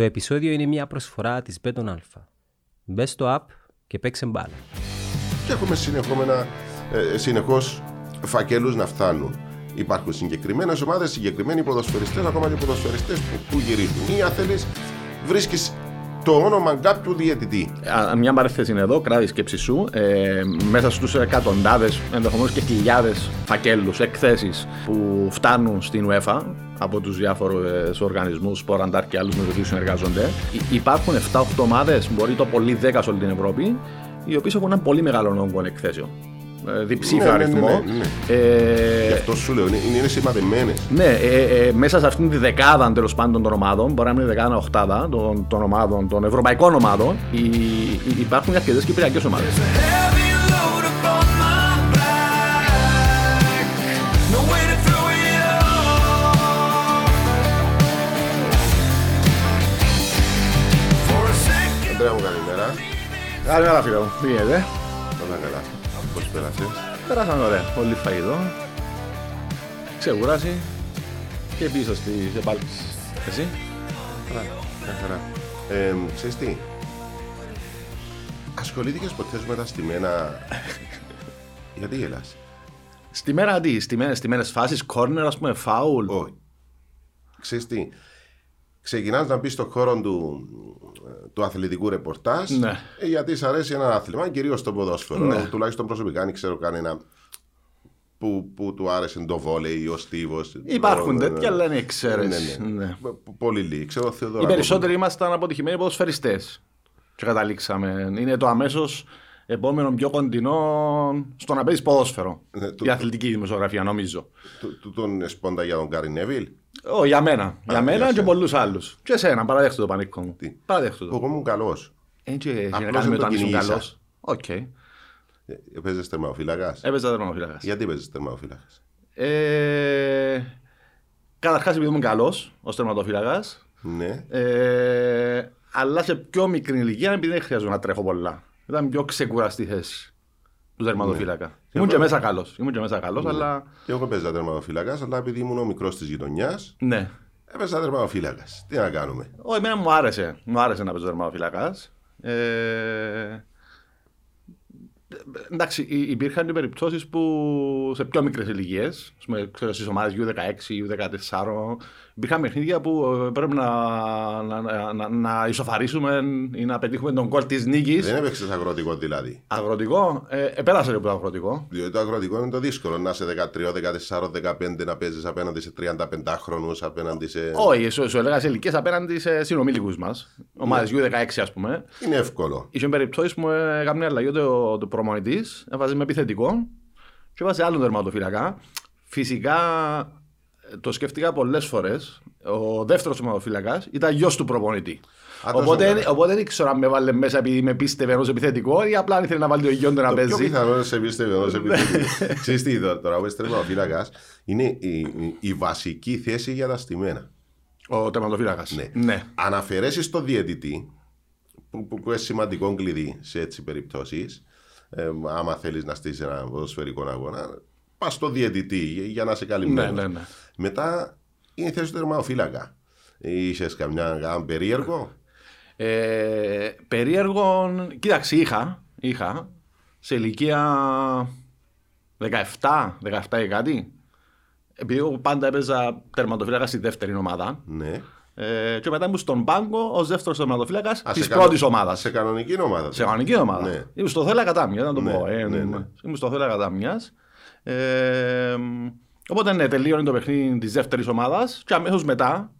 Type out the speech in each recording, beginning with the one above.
Το επεισόδιο είναι μια προσφορά της Beton Alpha. Μπε στο app και παίξε μπάλα. Και έχουμε συνεχόμενα, ε, συνεχώς φακέλους να φτάνουν. Υπάρχουν συγκεκριμένες ομάδες, συγκεκριμένοι ποδοσφαιριστές, ακόμα και ποδοσφαιριστές που, που γυρίζουν. Ή αν θέλεις, βρίσκεις το όνομα κάποιου διαιτητή. Α, Μια παρέθεση είναι εδώ, κράτη σκέψη σου. Ε, μέσα στους εκατοντάδες, ενδεχομένως και χιλιάδες φακέλους, εκθέσεις που φτάνουν στην UEFA από τους διάφορους οργανισμούς, Σποραντάρ και άλλους με τους οποίους συνεργάζονται. Υ- Υπάρχουν 7-8 ομάδες, μπορεί το πολύ 10 σε όλη την Ευρώπη, οι οποίες έχουν ένα πολύ μεγάλο όγκο εκθέσεων. Ε, διψήφιο Ναι, ναι, ναι, αριθμό. ναι, ναι. Ε, Γι' αυτό σου λέω, είναι, είναι σημαδεμένες. ναι, ε, ε, μέσα σε αυτήν τη δεκάδα τέλος πάντων των ομάδων, μπορεί να είναι δεκάδα οχτάδα των, των ομάδων, των ευρωπαϊκών ομάδων, οι, οι- υπάρχουν αρκετές κυπριακέ ομάδες. Καλημέρα, φίλε μου. Τι γίνεται. Όλα καλά. Πώς πέρασε; Περάσαμε ωραία. Πολύ φαγητό. Ξεκουράσει. Και πίσω στι επάλξει. Εσύ; Καλά, μια χαρά. Ε, ξέρεις τι, ασχολήθηκες ποτέ με τα στημένα... Γιατί γελάς; Στη μέρα τι, στη μέρα φάσεις, corner, ας πούμε, foul. Όχι. Ξέρεις τι, ξεκινάς να μπεις στον χώρο του, του αθλητικού ρεπορτάζ Ναι. ε, γιατί σ' αρέσει ένα άθλημα, κυρίως το ποδόσφαιρο. Ναι. Τουλάχιστον προσωπικά, δεν ξέρω κανένα που, που του άρεσε το βόλεϊ, ο Στίβος. Υπάρχουν Ναι, ναι, τέτοια, ναι. αλλά είναι εξαίρεση. Ναι, ναι. Ναι. Π- Πολύ λίγοι. Ξέρω ο Θεοδωράκος. Οι περισσότεροι ήμασταν αποτυχημένοι ποδοσφαιριστές. Και καταλήξαμε. Είναι το αμέσως επόμενο πιο κοντινό στο να παίζεις ποδόσφαιρο. Ναι, το- η αθλητική δημοσιογραφία, νομίζω. Του, του την σπόντα για τον Gary Neville. Ω, για μένα. για για μένα και σένα. πολλούς άλλους. Και εσένα, παραδέχτου το, Πανίκο μου. Τι; Παραδέχτου το. Εγώ ήμουν καλός. Έτσι, έχει να Απλώς κάνει με δεν το το αν ήσουν κυνήγησα. καλός. Οκ. Ε, Έπαιζες τερματοφύλακας. Έπαιζα τερματοφύλακα. Γιατί παίζεις τερματοφύλακας. Ε, Καταρχάς, επειδή ήμουν καλός ως τερματοφύλακα. Ναι. Ε, αλλά σε πιο μικρή ηλικία επειδή δεν χρειάζομαι να τρέχω πολλά. Ήταν πιο ξεκουραστή θέση του τερματοφύλακα. Ήμουν και μέσα καλός. Ήμουν και μέσα καλός, αλλά. Και εγώ παίζα τερματοφύλακας, αλλά επειδή ήμουν ο μικρός της γειτονιάς, Ναι. έπαιζα τερματοφύλακας. Τι να κάνουμε; Όχι, εμένα μου άρεσε. Μου άρεσε να παίζω τερματοφύλακα. Ε, εντάξει, υ- υπήρχαν και περιπτώσεις που σε πιο μικρές ηλικίες, στις ομάδες U16, U14, υπήρχαν παιχνίδια που ε, πρέπει να, να, να, να, να ισοφαρίσουμε ή να πετύχουμε τον κόλ της νίκης. Δεν έπαιξες αγροτικό δηλαδή. Αγροτικό, ε, επέρασε λίγο το αγροτικό. Διότι το αγροτικό είναι το δύσκολο. Να είσαι 13, 14, 15, να παίζεις απέναντι σε 35 χρόνους, απέναντι σε... Όχι, σου, σου έλεγα σε ηλικίες απέναντι σε συνομήλικους μας. Ομάδε U16, ας πούμε. Είναι εύκολο. Είχε περιπτώσεις που ε, έκανε μια αλλαγή το, το προμονητής, έβαζε με επιθετικό και έβαζε άλλον τερματοφύλακα. Φυσικά ε, το σκέφτηκα πολλές φορές. Ο δεύτερος τερματοφύλακα ήταν γιος του προπονητή. Α, τόσο οπότε, καλά. οπότε δεν ξέρω αν με βάλε μέσα επειδή με πίστευε ενό επιθετικό ή απλά ήθελε να βάλει το γιο του να Το πιο παίζει. πιθανό είναι σε πίστευε ενός επιθετικού. Ξέρεις τι, τώρα τώρα που είσαι τερματοφύλακας, είναι η, η, η βασική θέση για τα στημένα. Ο τερματοφύλακα. Ναι. ναι. Αν αφαιρέσεις το διαιτητή, που, που, που είναι σημαντικό κλειδί σε έτσι περιπτώσεις, ε, άμα θέλεις να στήσεις ένα ποδοσφαιρικό αγώνα, πας στο διαιτητή για, για να είσαι καλυμμένος. Ναι, ναι, ναι. Μετά είναι η θέση του τερματοφύλακα. Είχες καμιά κανένα περίεργο; Ε, περίεργο, κοίταξε, είχα, είχα σε ηλικία 17, 17 ή κάτι. Επειδή εγώ πάντα έπαιζα τερματοφύλακα στη δεύτερη ομάδα. Ναι. Ε, και μετά ήμουν στον πάγκο ως δεύτερος τερματοφύλακας Α, της σε κανο- πρώτη ομάδας. Σε κανονική ομάδα. Σε κανονική ομάδα. Ναι. Ήμουν στο Θέλα κατά μια, να το Ναι, πω. Ε, ναι, ναι. Ήμουν στο Θέλα κατά μια. Ε, οπότε ναι, τελείωνε το παιχνίδι της δεύτερης ομάδας και αμέσως μετά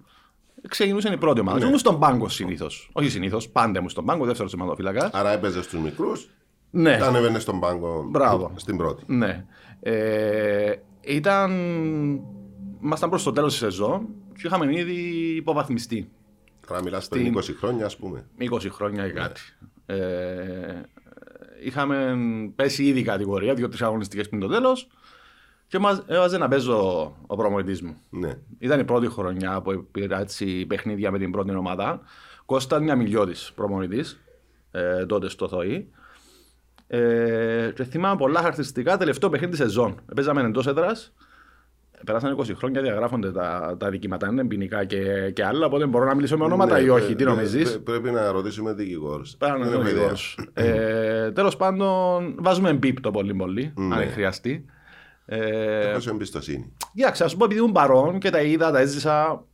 ξεκινούσε η πρώτη ομάδα. Ναι. Ήμουν στον πάγκο συνήθως. Όχι συνήθως, πάντα ήμουν στον πάγκο, δεύτερος τερματοφύλακα. Άρα έπαιζες στους μικρούς, Ναι. ανέβαινε στον πάγκο Μπράβο. στην πρώτη. Ναι. Ε, ήταν. Ήμασταν προς το τέλος της σεζόν και είχαμε ήδη υποβαθμιστεί. Τώρα μιλάς πριν 20 χρόνια, ας πούμε. 20 χρόνια ή κάτι. Ε, είχαμε πέσει ήδη κατηγορία, δύο-τρεις αγωνιστικές πριν το τέλος και μα έβαζε να παίζω ο προμονητής μου. Ναι. Ήταν η πρώτη χρονιά που πήρα έτσι παιχνίδια με την πρώτη ομάδα. Κώστα μια μιλιώτη προμονητής, ε, τότε στο ΘΟΗ. Ε, και θυμάμαι πολλά χαρακτηριστικά τελευταίο παιχνίδι της σεζόν. Παίζαμε εντός έδρας. Πέρασαν 20 χρόνια, διαγράφονται τα, τα δικήματα, είναι ποινικά και, και άλλα. Οπότε μπορώ να μιλήσω με ονόματα Ναι, ή όχι. πρέ- Τι πρέ- νομίζεις; πρέ- Πρέπει να ρωτήσουμε δικηγόρους. Πέρα να δω γρήγορος. ε, Τέλος πάντων, βάζουμε μπίπ το πολύ πολύ, Ναι. αν χρειαστεί. Ε, Έχω εμπιστοσύνη. Κοίταξε, ας σου πω επειδή ήμουν παρόν και τα είδα, τα έζησα.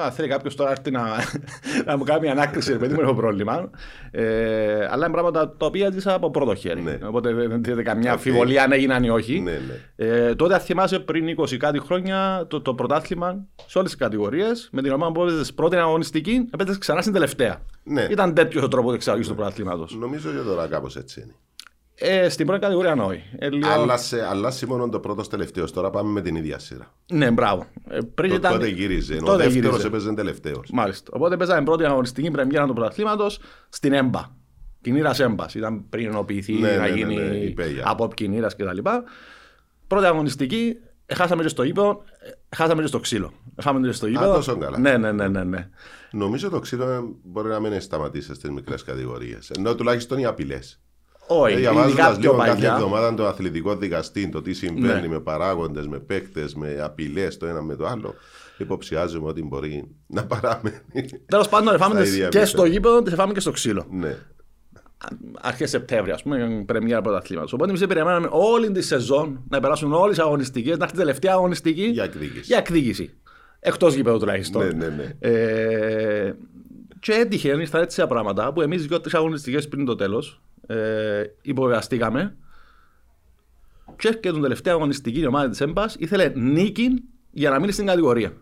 Α, θέλει κάποιος τώρα έρθει να, να μου κάνει μια ανάκριση, ρε παιδί μου, έχω πρόβλημα. Ε, αλλά είναι πράγματα τα οποία έζησα από πρώτο χέρι. Ναι. Οπότε δεν δεν καμιά Οκ. αμφιβολία αν έγιναν ή όχι. Ναι, ναι. Ε, τότε, αν θυμάσαι, πριν 20 κάτι χρόνια, το, το πρωτάθλημα σε όλες τις κατηγορίες, με την ομάδα που έπαιζες πρώτη αγωνιστική, έπαιζες ξανά στην τελευταία. Ναι. Ήταν τέτοιος ο τρόπος διεξαγωγής του πρωταθλήματος. Νομίζω και τώρα κάπως έτσι είναι. Ε, στην πρώτη κατηγορία όχι. Ε, λίγο- Άλλασε, άλλασε μόνο το πρώτος τελευταίος. Τώρα πάμε με την ίδια σειρά. Ναι, μπράβο. Ε, πριν Το, ήταν... τότε γύριζε. Ενώ ο τότε δεύτερος γύριζε. έπαιζε τελευταίος. Μάλιστα. Οπότε παίζαμε πρώτη αγωνιστική πρεμιέρα του πρωταθλήματος στην ΕΜΠΑ. Κινήρα ΕΜΠΑ. Ήταν πριν ενοποιηθεί Ναι, να ναι, ναι, γίνει ναι, η Πέγια. από Κινήρα κτλ. Πρώτη αγωνιστική, ε, χάσαμε και στο ύπεδο, ε, χάσαμε και στο ξύλο. Χάσαμε και στο ύπεδο. τόσο καλά. Ναι, ναι, ναι, ναι, ναι. Νομίζω το ξύλο μπορεί να μην σταματήσει στις μικρές κατηγορίες. Ενώ τουλάχιστον οι απειλές. Όχι, ειδικά Διαβάζοντας πιο λίγο κάθε παλιά. εβδομάδα το αθλητικό δικαστή, το τι συμβαίνει Ναι. με παράγοντες, με παίκτες, με απειλές το ένα με το άλλο, υποψιάζομαι ότι μπορεί να παραμένει. Τέλος πάντων, εφάμε Στα τις ίδια και επίπεδα. στο γήπεδο, τις εφάμε και στο ξύλο. ναι. Αρχές Σεπτέμβρη, ας πούμε, πρεμιέρα πρωταθλήματο. Οπότε εμείς περιμέναμε όλη τη σεζόν να περάσουν όλες τις αγωνιστικές, να έρθει η τελευταία αγωνιστική Για εκδίκηση. Για εκδίκηση. Εκτός γήπεδου τουλάχιστον. Ναι, ναι, ναι. Ε, και έτυχε, ήρθαν έτσι τα πράγματα που εμείς δύο-τρεις αγωνιστικές πριν το τέλος ε, υποβιβαστήκαμε. Και έρχεται την τελευταία αγωνιστική η ομάδα της ΕΜΠΑ ήθελε νίκη για να μείνει στην κατηγορία.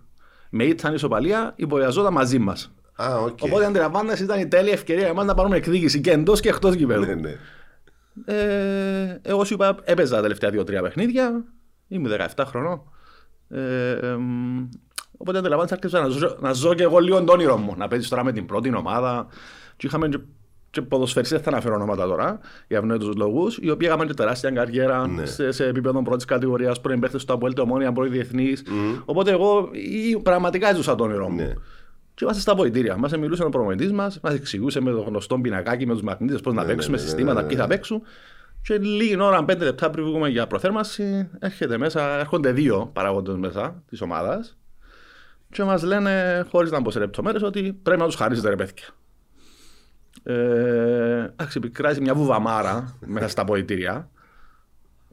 Με ήττα, ισοπαλία, υποβιβαζόταν μαζί μας. Α, οκ. Οπότε αντιλαμβάνεσαι ήταν η τέλεια ευκαιρία για εμάς να πάρουμε εκδίκηση και εντός και εκτός γηπέδου. Ναι, ναι. Ε, εγώ σου είπα, έπαιζα τα τελευταία δύο-τρία παιχνίδια. Είμαι 17 χρονών. Ε, εμ, οπότε αντιλαμβάνεσαι, άρχισα να ζω, να ζω και εγώ λίγο το όνειρο μου. Να παίζεις τώρα με την πρώτη ομάδα. Και είχαμε και, και ποδοσφαιριστές, δεν θα αναφέρω ονόματα τώρα, για ευνόητους λόγους, οι οποίοι έκαναν και τεράστια καριέρα Ναι. σε, σε επίπεδο πρώτης κατηγορίας, πρώην παίχτες του Αποέλ, Ομόνια, πρώην διεθνής. Οπότε εγώ ή, πραγματικά έζωσα το όνειρό μου. Ναι. Και είμαστε στα βοητήρια. Μας μιλούσε ο προμηθευτή μας, μας εξηγούσε με το γνωστό πινακάκι με τους μαγνήτε πώς να Ναι, παίξουμε, ναι, ναι, συστήματα, ναι, ναι, ποιοι ναι. θα παίξουν. Και λίγη ώρα, πέντε λεπτά πριν βγούμε για προθέρμανση, έρχεται μέσα, έρχονται δύο παραγόντες μέσα της ομάδας. Και μας λένε, χωρίς να μπω σε λεπτομέρειε, ότι πρέπει να τους χαρίσετε ρε παιδιά. Ε, εντάξει, επικράζει μια βουβαμάρα μέσα στα ποητήρια.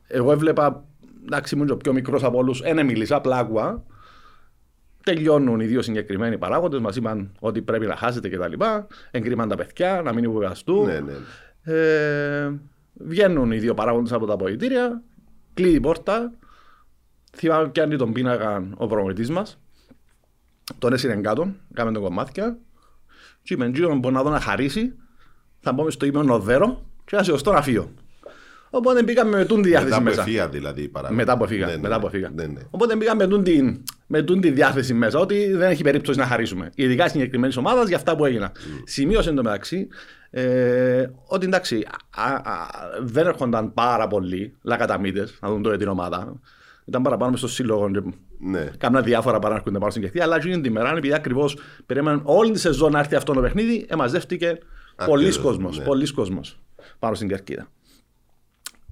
Εγώ έβλεπα, εντάξει, ήμουν και ο πιο μικρός από όλους, ένα μίλησα, απλά άκουα. Τελειώνουν οι δύο συγκεκριμένοι παράγοντες, μας είπαν ότι πρέπει να χάσετε κτλ. Εγκρίμαν τα παιδιά, να μην υποβιβαστούν. Ναι, ναι. Ε, βγαίνουν οι δύο παράγοντες από τα αποδητήρια, κλείνει η πόρτα. Θυμάμαι πιάνει τον πίνακα ο προμηθευτής μας. Τον έσυρε κάτω, κάμε τον κομμάτια. Και είπε: Τζίον, μπορεί να δω να χαρίσει. Θα μπούμε στο ύπνο νοδέρο και να σηκωστώ να φύγω. Οπότε μπήκαμε με τούν τη διάθεση Μετά από μέσα. ευφία δηλαδή παράδειγμα. Μετά που φύγα. Ναι, ναι, μετά που ναι. φύγα. Ναι, ναι. Οπότε μπήκαμε με τούν, τη, με τούν τη διάθεση μέσα ότι δεν έχει περίπτωση να χαρίσουμε. Ειδικά συγκεκριμένης ομάδας για αυτά που έγιναν. Σημείωσε εντωμεταξύ ε, ότι εντάξει, α, α, δεν έρχονταν πάρα πολλοί λακαταμίτες να δουν τώρα την ομάδα. Ήταν παραπάνω μες στο σύλλογο και Ναι. Κάμουν διάφορα παρά να έρχονται πάνω στην κεχτή. Αλλά εκείνη τη μέρα, επειδή ακριβώς περίμεναν όλη τη σεζόν να έρθει αυτό το παιχνίδι, εμαζεύτηκε πολλοί Ακριβώς, κόσμος. ναι. Πολλοί κόσμος πάνω στην κερκίδα.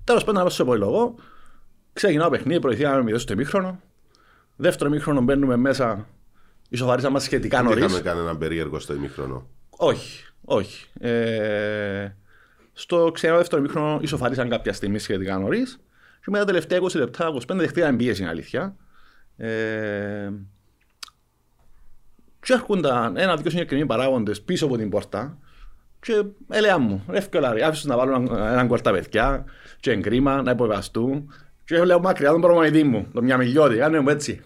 Τέλος πάντων, να πάω στο επιλογό. Ξεκινάω παιχνίδι, προηθήκαμε με στο ημίχρονο. Δεύτερο ημίχρονο μπαίνουμε μέσα. Ισοφαρίσαμε σχετικά Δεν νωρίς. είχαμε κανέναν περίεργο στο ημίχρονο. Όχι, όχι. Ε, στο ξένο δεύτερο μήχρονο ισοφαρίσαν κάποια στιγμή σχετικά νωρίς. Και μετά τα τελευταία 20 λεπτά, 25 δεχτήκαν πίεση, είναι αλήθεια. Ε, και έρχονταν ένα-δυο συγκεκριμένοι παράγοντες πίσω από την πόρτα. Και έλεγα μου, ρε φκελάρι, άφησες να βάλουν έναν- έναν γκολ τα παιδιά και εγκρίμα να υποβαστούν. Και λέω μακριά τον προμονητή μου, τον Μιαμιλιώτη, κάνε μου έτσι.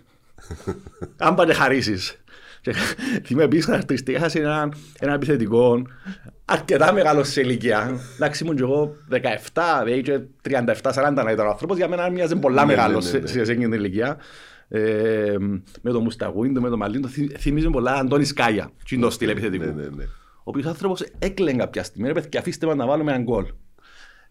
Αν πάτε χαρίσεις. Και θυμάμαι επίσης χαρακτηριστικά σε έναν, ένα επιθετικό αρκετά μεγάλος σε ηλικία. Εντάξει ήμουν και εγώ 17, δηλαδή και 37-40 να ήταν ο άνθρωπος. Για μένα μοιάζει πολλά Ναι, ναι, μεγάλος ναι, ναι. σε, σε εκείνη την ηλικία. Ε, με τον Μουσταγουίντο, με τον Μαλίντο, θυ- θυμίζει πολλά Αντώνη Σκάγια. Τι είναι το στυλ επιθετικού. Ναι, ναι, ναι. Ο οποίος άνθρωπος έκλαιγε κάποια στιγμή. Ρε παιδιά, αφήστε μας να βάλουμε έναν γκολ.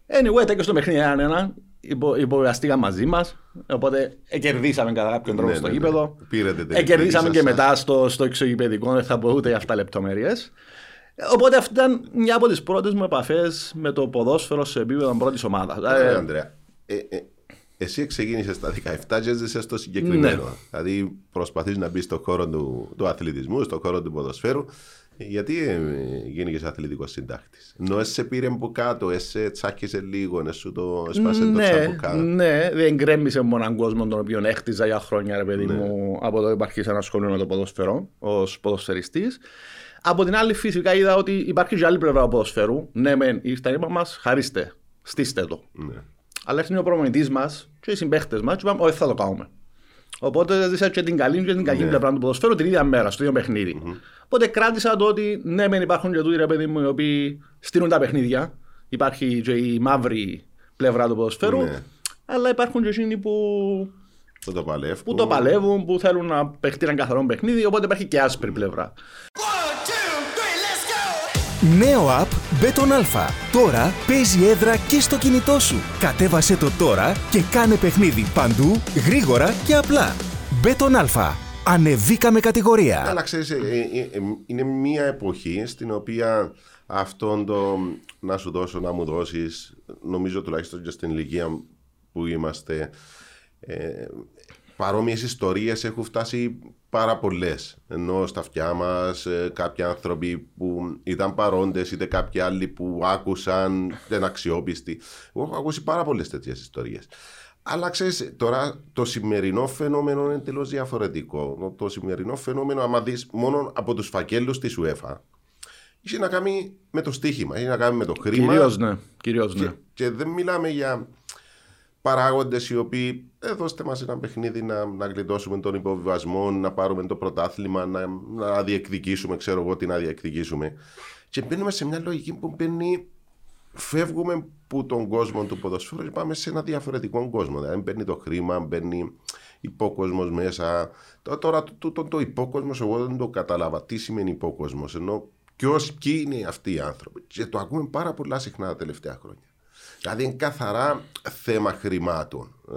Anyway, τέτοιο στο παιχνίδι έναν ένα. Υπο, υποβιβαστήκαν μαζί μας. Οπότε κερδίσαμε κατά κάποιον τρόπο Ναι, στο ναι, ναι. γήπεδο. Πήρετε την Ε, κερδίσαμε και εκδίκηση σας. μετά στο, στο εξωγηπαιδικό. Δεν θα πω ούτε για αυτά λεπτομέρειες. Οπότε αυτή ήταν μια από τις πρώτες μου επαφές με το ποδόσφαιρο σε επίπεδο πρώτης ομάδας. Ε, Ανδρέα, ε, ε, εσύ ξεκίνησες στα 17 και έζησες στο συγκεκριμένο. Ναι. Δηλαδή προσπαθείς να μπεις στον χώρο του, του αθλητισμού, στον χώρο του ποδοσφαίρου. Γιατί ε, γίνηκες αθλητικός συντάκτης. Ενώ σε πήρε από κάτω, σε τσάκισε λίγο, να σου το σπάσε το ναι, τσαμπουκά. ναι, δεν γκρέμισε μόνο έναν κόσμο τον οποίο έχτιζα για χρόνια, ρε Ναι. παιδί μου, από το υπάρχει σε ένα σχολείο με το ποδοσφαιρό, ως ποδοσφαιριστής. Από την άλλη, φυσικά είδα ότι υπάρχει και άλλη πλευρά του ποδοσφαίρου. Ναι, μεν, ήρθε είπα μας, χαρίστε, στήστε το. Ναι. Αλλά έρθει ο προμονητής μας και οι συμπαίχτες μας και είπαμε, Όχι, θα το κάνουμε. Οπότε ζήσα και την καλή και την κακή Ναι. πλευρά του ποδοσφαίρου την ίδια μέρα, στο ίδιο παιχνίδι. Οπότε κράτησα το ότι ναι, μεν υπάρχουν και τούτοι ρε παιδί μου οι οποίοι στείλουν τα παιχνίδια. Υπάρχει και η μαύρη πλευρά του ποδοσφαίρου. Ναι. Αλλά υπάρχουν και εκείνοι που, Που το παλεύουν. που το παλεύουν, που θέλουν να παιχτεί ένα καθαρό παιχνίδι. Οπότε υπάρχει και άσπρη πλευρά. One, two, three, let's go! Νέο app Beton Alpha. Τώρα παίζει έδρα και στο κινητό σου. Κατέβασε το τώρα και κάνε παιχνίδι παντού, γρήγορα και απλά. Beton Alpha. Ανεβήκαμε κατηγορία. Αλλά ξέρεις, ε, ε, ε, είναι μια εποχή στην οποία αυτόν το να σου δώσω, να μου δώσεις, νομίζω τουλάχιστον και στην ηλικία που είμαστε, ε, παρόμοιες ιστορίες έχουν φτάσει πάρα πολλές. Ενώ στα αυτιά μας ε, κάποιοι άνθρωποι που ήταν παρόντες είτε κάποιοι άλλοι που άκουσαν, δεν αξιόπιστοι. Εγώ έχω ακούσει πάρα πολλές τέτοιες ιστορίες. Αλλά ξέρεις, τώρα το σημερινό φαινόμενο είναι εντελώς διαφορετικό. Το σημερινό φαινόμενο, άμα δεις μόνο από τους φακέλους της UEFA, είχε να κάνει με το στοίχημα, είχε να κάνει με το χρήμα. Κυρίως ναι. Κυρίως, ναι. Και, και δεν μιλάμε για παράγοντες οι οποίοι ε, δώστε μας ένα παιχνίδι να, να γλιτώσουμε τον υποβιβασμό, να πάρουμε το πρωτάθλημα, να, να διεκδικήσουμε, ξέρω εγώ τι να διεκδικήσουμε. Και μπαίνουμε σε μια λογική που μπαίνει, φεύγουμε από τον κόσμο του ποδοσφαίρου και πάμε σε ένα διαφορετικό κόσμο. Δηλαδή μπαίνει το χρήμα, μπαίνει υπόκοσμος μέσα. Τώρα, τώρα το, το, το, το υπόκοσμος, εγώ δεν το κατάλαβα. Τι σημαίνει υπόκοσμος, ενώ ποιος, ποιοι είναι αυτοί οι άνθρωποι. Και το ακούμε πάρα πολλά συχνά τα τελευταία χρόνια. Δηλαδή είναι καθαρά θέμα χρημάτων. Ε,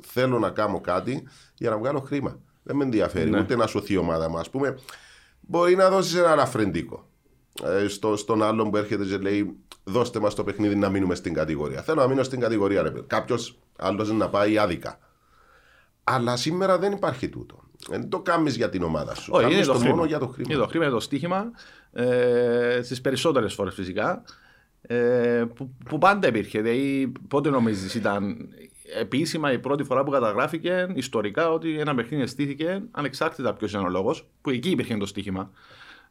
θέλω να κάνω κάτι για να βγάλω χρήμα. Δεν με ενδιαφέρει Ναι. ούτε να σωθεί η ομάδα μου. Α πούμε, μπορεί να δώσεις ένα αφρεντικό. Ε, στο, στον άλλον που έρχεται και λέει: Δώστε μας το παιχνίδι να μείνουμε στην κατηγορία. Θέλω να μείνω στην κατηγορία, ρε Κάποιος άλλος να πάει άδικα. Αλλά σήμερα δεν υπάρχει τούτο. Δεν το κάνεις για την ομάδα σου. Όχι, είναι Κάνεις το, το χρήμα. μόνο για το χρήμα. Είναι το χρήμα, είναι το στοίχημα. Ε, Στις περισσότερες φορές φυσικά. Ε, που, που πάντα υπήρχε. Δηλαδή, πότε νομίζεις ήταν επίσημα η πρώτη φορά που καταγράφηκε ιστορικά ότι ένα παιχνίδι στήθηκε ανεξάρτητα ποιος είναι ο λόγος, που εκεί υπήρχε το στοίχημα.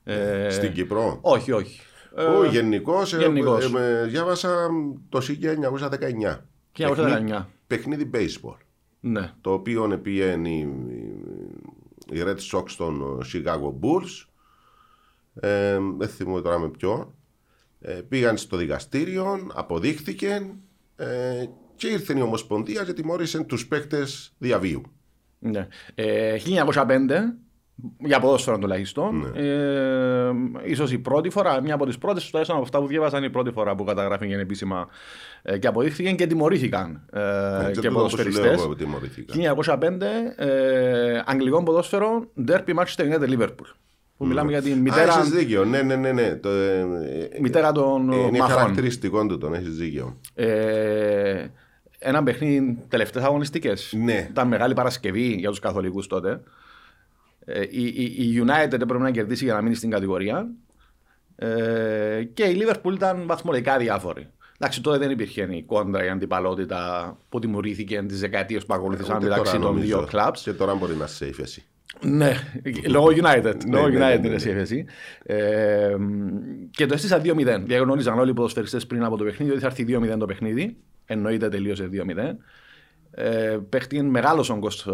Ε, Στην Κύπρο; Όχι, όχι. Ε, Ο γενικός. γενικώς. διάβασα το 1919. 1919. Παιχνίδι baseball. ναι. Το οποίο πήγαινε η, η Red Sox των Chicago Bulls. Ε, δεν θυμούμαι τώρα με ποιο. Ε, πήγαν στο δικαστήριο, αποδείχθηκε ε, και ήρθε η Ομοσπονδία και τιμώρησε τους παίκτες διαβίου. Ναι. Ε, 1905, για ποδόσφαιρο τουλάχιστον, Ναι. ε, ίσως η πρώτη φορά, μια από τις πρώτες, τουλάχιστον από αυτά που διάβασαν, η πρώτη φορά που καταγράφηκε επίσημα ε, και αποδείχθηκαν και τιμωρήθηκαν ε, Ε, και τούτο που σου λέω ποδοσφαιριστές. εγώ τιμωρήθηκα. 1905, ε, αγγλικό ποδόσφαιρο, Derby Manchester United Liverpool. Που μιλάμε για την μητέρα, Α, έχεις δίκιο. Ναι, ναι, ναι. ναι. Το, ε, ε, μητέρα των ε, είναι μαχών. χαρακτηριστικό του, τον έχεις δίκιο. Ε, ένα παιχνίδι τελευταίες αγωνιστικές. Ναι. Ήταν μεγάλη Παρασκευή για τους Καθολικούς τότε. Ε, η, η, η United έπρεπε να κερδίσει για να μείνει στην κατηγορία. Ε, και η Liverpool ήταν βαθμολογικά διάφορη. Εντάξει, τότε δεν υπήρχε η κόντρα, η αντιπαλότητα που τιμωρήθηκε τις δεκαετίες που ακολούθησαν Ούτε μεταξύ τώρα των νομίζω. δύο clubs. Και τώρα μπορεί να είσαι σε ύφεση. Ναι, λόγω United. λόγω ναι, United ναι, ναι, είναι ναι. σε έφεση. Ε, και το έστεισα 2-0. Διαγνώριζαν όλοι οι ποδοσφαιριστές πριν από το παιχνίδι ότι θα έρθει 2-0 το παιχνίδι. Εννοείται τελείωσε 2-0. Ε, παίχτηκε μεγάλος όγκος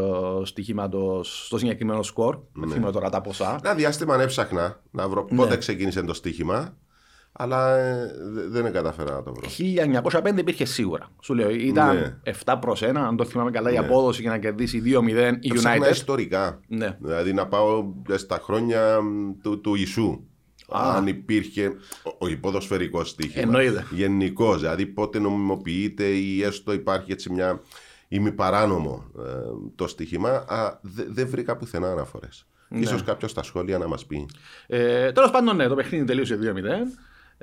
στοιχήματο στο συγκεκριμένο σκορ. Δεν θυμάμαι τώρα τα ποσά. Ένα διάστημα έψαχνα να βρω Ναι. πότε ξεκίνησε το στοίχημα, αλλά ε, δε- δεν καταφέρα να το βρω. 1905 υπήρχε σίγουρα. Σου λέω, ήταν Ναι. 7 προς 1, αν το θυμάμαι καλά, η απόδοση για να κερδίσει 2-0 η Έψαχνα United. ιστορικά. Ναι. Δηλαδή να πάω στα χρόνια μ, του, του Ιησού. Αν υπήρχε ο, ο ποδοσφαιρικό στοίχημα. Εννοείται. Γενικώ. Δηλαδή πότε νομιμοποιείται ή έστω υπάρχει έτσι μια ημιπαράνομο ε, το στοίχημα. Α, δε- δεν βρήκα πουθενά αναφορές. Ναι. Ίσως κάποιος στα σχόλια να μας πει. Ε, Τέλος πάντων, ναι, το παιχνίδι τελείωσε 2-0.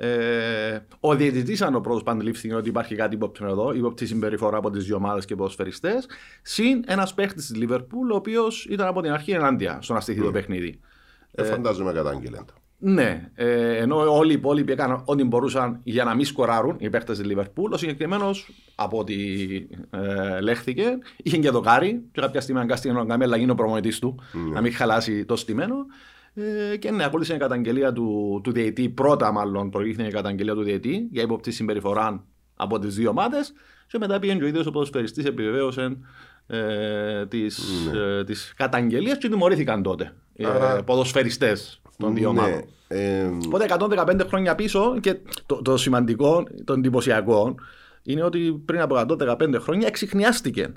Ε, ο διαιτητής, αν ο πρώτος που αντιλήφθηκε ότι υπάρχει κάτι ύποπτο εδώ, ύποπτη συμπεριφορά από τις δύο ομάδες και ποδοσφαιριστές, συν ένας παίχτης της Λίβερπουλ, ο οποίος ήταν από την αρχή ενάντια στο να στηθεί το παιχνίδι. Ε, φαντάζομαι κατάγγειλε το. Ναι, ε, ενώ όλοι οι υπόλοιποι έκαναν ό,τι μπορούσαν για να μην σκοράρουν οι παίχτες της Λίβερπουλ. Ο συγκεκριμένος, από ό,τι ε, λέχθηκε, είχε και δοκάρι. Και κάποια στιγμή αναγκάστηκε να κάνει αλλαγή ο προμονητής του, να μην χαλάσει το στημένο. Ε, και ναι, ακολούθησε η καταγγελία του, του διαιτή. Πρώτα, μάλλον, προηγήθηκε η καταγγελία του διαιτή για ύποπτη συμπεριφορά από τις δύο ομάδες. Και μετά πήγαινε ο ίδιος ο ποδοσφαιριστής, επιβεβαίωσε ε, τις, Ναι. ε, τις καταγγελίες και τιμωρήθηκαν τότε οι Άρα- ε, ποδοσφαιριστές των δύο ομάδων. Ναι, ε, Οπότε 115 χρόνια πίσω και το, το σημαντικό, το εντυπωσιακό είναι ότι πριν από 115 χρόνια εξηχνιάστηκε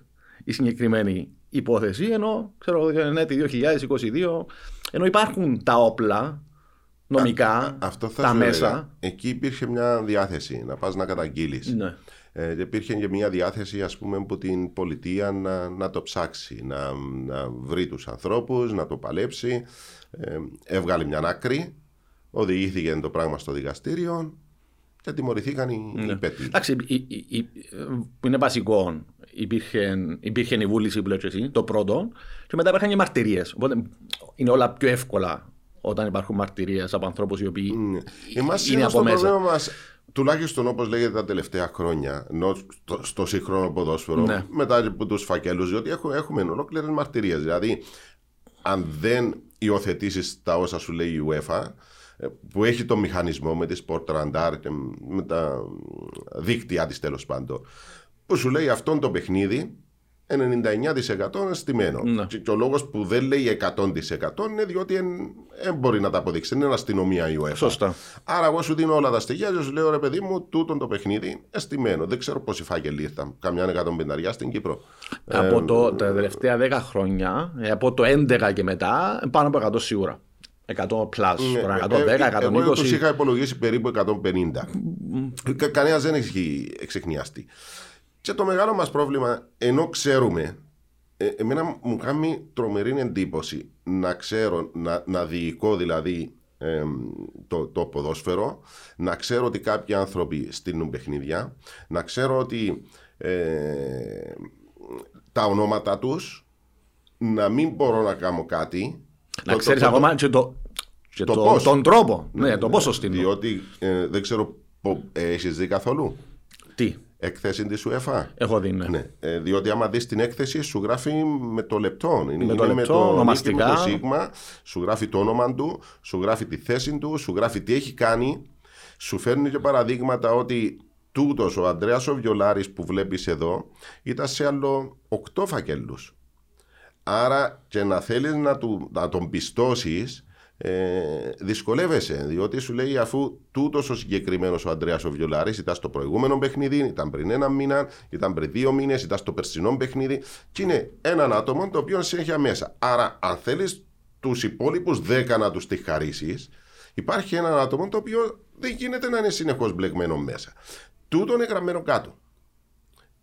η συγκεκριμένη υπόθεση ενώ ξέρω ναι, τη 2022 ενώ υπάρχουν τα όπλα νομικά, αυτό θα τα σου μέσα. έλεγα. Εκεί υπήρχε μια διάθεση να πας να καταγγείλεις. Ναι. Ε, και υπήρχε και μια διάθεση ας πούμε από την πολιτεία να, να το ψάξει, να, να βρει τους ανθρώπους, να το παλέψει. Ε, έβγαλε μια άκρη, οδηγήθηκε το πράγμα στο δικαστήριο και τιμωρηθήκαν οι, οι πέτοι. Εντάξει, η- η- η- που είναι βασικό, υπήρχε, υπήρχε η βούληση που λέω και εσύ, το πρώτο, και μετά υπήρχαν και μαρτυρίες. Οπότε είναι όλα πιο εύκολα όταν υπάρχουν μαρτυρίες από ανθρώπους οι οποίοι Εμάς είναι είναι από στο μέσα. πρόβλημα μας, τουλάχιστον όπως λέγεται τα τελευταία χρόνια, ενώ στο, στο σύγχρονο ποδόσφαιρο, Ναι. μετά από τους φακέλους, διότι έχουμε, έχουμε ολόκληρες μαρτυρίες. Δηλαδή, αν δεν υιοθετήσεις τα όσα σου λέει η UEFA, ε, που έχει το μηχανισμό με τη Sport Radar και με τα δίκτυα της τέλος πάντων, που σου λέει αυτόν το παιχνίδι 99% είναι στημένο. Ναι. Και, και ο λόγος που δεν λέει 100% είναι διότι δεν μπορεί να τα αποδείξει. Δεν είναι αστυνομία η UEFA. Σωστά. Άρα, εγώ σου δίνω όλα τα στοιχεία και σου λέω ρε παιδί μου, τούτον το παιχνίδι εστιμένο. Δεν ξέρω πόσοι φάκελοι ήρθαν. Καμιά 150 στην Κύπρο. Από το, τα τελευταία 10 χρόνια, ε, από το 11 και μετά, πάνω από 100 σίγουρα. 100 plus, τώρα 110, 120. Εγώ τους είχα υπολογίσει περίπου 150. Κα, Κανένας δεν έχει εξεχνιαστεί. Και το μεγάλο μας πρόβλημα, ενώ ξέρουμε, ε, εμένα μου κάνει τρομερή εντύπωση να ξέρω, να, να διοικώ δηλαδή εμ, το, το ποδόσφαιρο, να ξέρω ότι κάποιοι άνθρωποι στείλουν παιχνίδια, να ξέρω ότι ε, τα ονόματα τους να μην μπορώ να κάνω κάτι. Να Το- ξέρεις το- ακόμα και, το, και το το- πώς. τον τρόπο. Ναι, το πόσο στείλω. Διότι ε, δεν ξέρω, ε, έχεις δει καθόλου; Τι, έκθεση της UEFA. έχω δει, ναι. Ναι, ε, διότι άμα δεις την έκθεση σου γράφει με το λεπτό. Είναι, Με το είναι λεπτό, με το ονομαστικά. νίκη, με το σίγμα, σου γράφει το όνομα του, σου γράφει τη θέση του, σου γράφει τι έχει κάνει. Σου φέρνει και παραδείγματα ότι τούτος ο Αντρέα ο Βιολάρης που βλέπεις εδώ ήταν σε άλλο οκτώ φακέλους. Άρα και να θέλεις να, του, να τον πιστώσεις ε, δυσκολεύεσαι διότι σου λέει αφού τούτος ο συγκεκριμένος ο Αντρέας ο Βιολάρης ήταν στο προηγούμενο παιχνίδι, ήταν πριν ένα μήνα, ήταν πριν δύο μήνες, ήταν στο περσινό παιχνίδι και είναι έναν άτομο το οποίο σε έχει μέσα. Άρα αν θέλεις τους υπόλοιπους δέκα να τους τη χαρίσεις υπάρχει έναν άτομο το οποίο δεν γίνεται να είναι συνεχώς μπλεγμένο μέσα. Τούτο είναι γραμμένο κάτω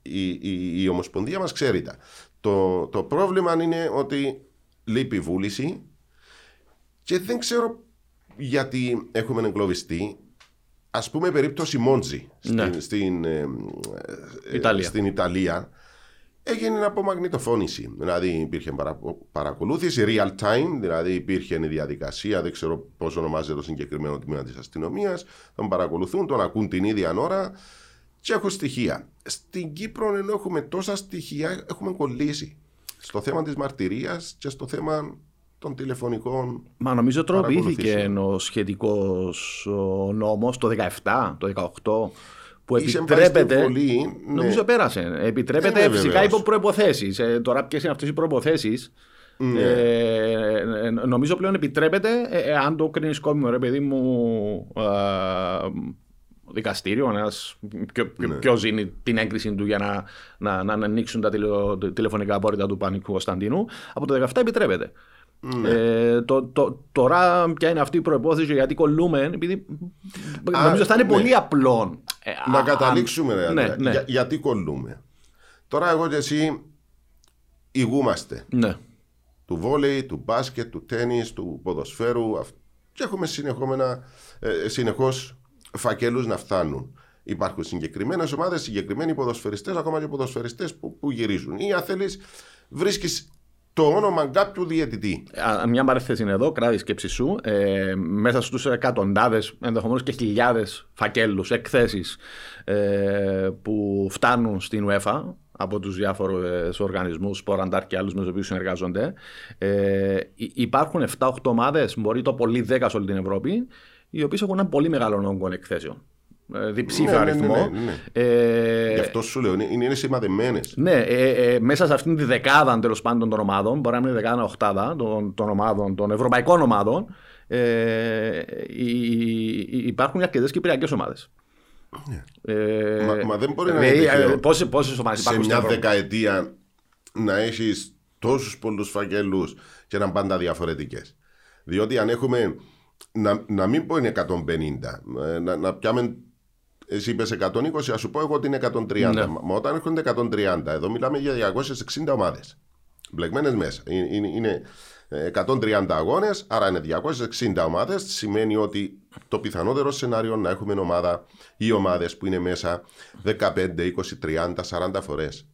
η, η, η Ομοσπονδία μας ξέρει τα. Το, το πρόβλημα είναι ότι λείπει βούληση και δεν ξέρω γιατί έχουμε εγκλωβιστεί. Ας πούμε περίπτωση Μόντζη στην, Ναι. στην, ε, ε, Ιταλία. στην Ιταλία έγινε από μαγνητοφώνηση. Δηλαδή υπήρχε παρα, παρακολούθηση real time, δηλαδή υπήρχε η διαδικασία, δεν ξέρω πώς ονομάζεται το συγκεκριμένο τμήμα της αστυνομίας, τον παρακολουθούν, τον ακούν την ίδια ώρα και έχω στοιχεία. Στην Κύπρο ενώ έχουμε τόσα στοιχεία έχουμε κολλήσει στο θέμα της μαρτυρίας και στο θέμα των τηλεφωνικών Μα νομίζω τροποποιήθηκε Παρακολουθήσεων. ο σχετικός νόμος το 17, το 18, που Είχε πάει επιτρέπεται. στην Βουλή, ναι. Νομίζω πέρασε. Επιτρέπεται Δεν είμαι φυσικά βέβαιος. υπό προποθέσει. Ε, τώρα, ποιες είναι αυτές οι προποθέσει. Ναι. Ε, ε, νομίζω πλέον επιτρέπεται, ε, ε, αν το κρίνεις σκόπιμο, ρε παιδί μου, ε, δικαστήριο, ένας, ποιο, ποιο, Ναι. ποιος είναι την έγκριση του για να, να, να, να ανοίξουν τα τηλε- τηλεφωνικά απόρριτα του Πανικού Κωνσταντίνου. Από το 17 επιτρέπεται. Ναι. Ε, το, το, τώρα ποια είναι αυτή η προπόθεση γιατί κολλούμε, επειδή Α, νομίζω θα είναι ναι. πολύ απλό. ε, να α- καταλήξουμε ρε, ναι, Αντρέα. ναι. Για- γιατί κολλούμε. Τώρα εγώ και εσύ ηγούμαστε Ναι. του βόλεϊ, του μπάσκετ, του τέννις, του ποδοσφαίρου αυ- και έχουμε συνεχόμενα, ε, συνεχώς φακέλους να φτάνουν. Υπάρχουν συγκεκριμένες ομάδες, συγκεκριμένοι ποδοσφαιριστές, ακόμα και ποδοσφαιριστές που, που γυρίζουν. Ή αν θέλεις, βρίσκεις το όνομα κάποιου διαιτητή. Α, Μια παρέθεση είναι εδώ, κράτη σκέψη σου. Ε, μέσα στους εκατοντάδες, ενδεχομένως και χιλιάδες φακέλους, εκθέσεις ε, που φτάνουν στην UEFA από τους διάφορους οργανισμούς, Σποραντάρ και άλλους με τους οποίους συνεργάζονται. Ε, υ- υπάρχουν 7-8 ομάδες, μπορεί το πολύ 10 σε όλη την Ευρώπη, οι οποίες έχουν ένα πολύ μεγάλο όγκο εκθέσεων. Ε, διψήφιο Ναι, ναι, ναι, αριθμό. ναι, ναι. Ε, Γι' αυτό σου λέω, είναι, είναι σημαδεμένες. ναι, ε, ε, μέσα σε αυτήν τη δεκάδα τέλος πάντων των ομάδων, μπορεί να είναι δεκάδα οχτάδα των, των ομάδων, των ευρωπαϊκών ομάδων, ε, οι- οι- υπάρχουν αρκετές κυπριακές ομάδες. Ε, Μα- μα δεν μπορεί να δηλαδή, είναι τυχαίο. ε, Πόσες πόσες ομάδες σε υπάρχουν στην μια Ευρώπη. δεκαετία να έχεις τόσους πολλούς φακελούς και να είναι πάντα διαφορετικές. Διότι αν έχουμε. Να, να μην πω είναι 150, ε, να, να πιάμε. Εσύ είπες 120, ας σου πω εγώ ότι είναι 130. Ναι. Μα όταν έρχονται 130, εδώ μιλάμε για 260 ομάδες. Μπλεγμένες μέσα. Είναι, είναι, είναι ε, 130 αγώνες, άρα είναι 260 ομάδες. Σημαίνει ότι το πιθανότερο σενάριο να έχουμε ομάδα ή ομάδες που είναι μέσα 15, 20, 30, 40 φορές.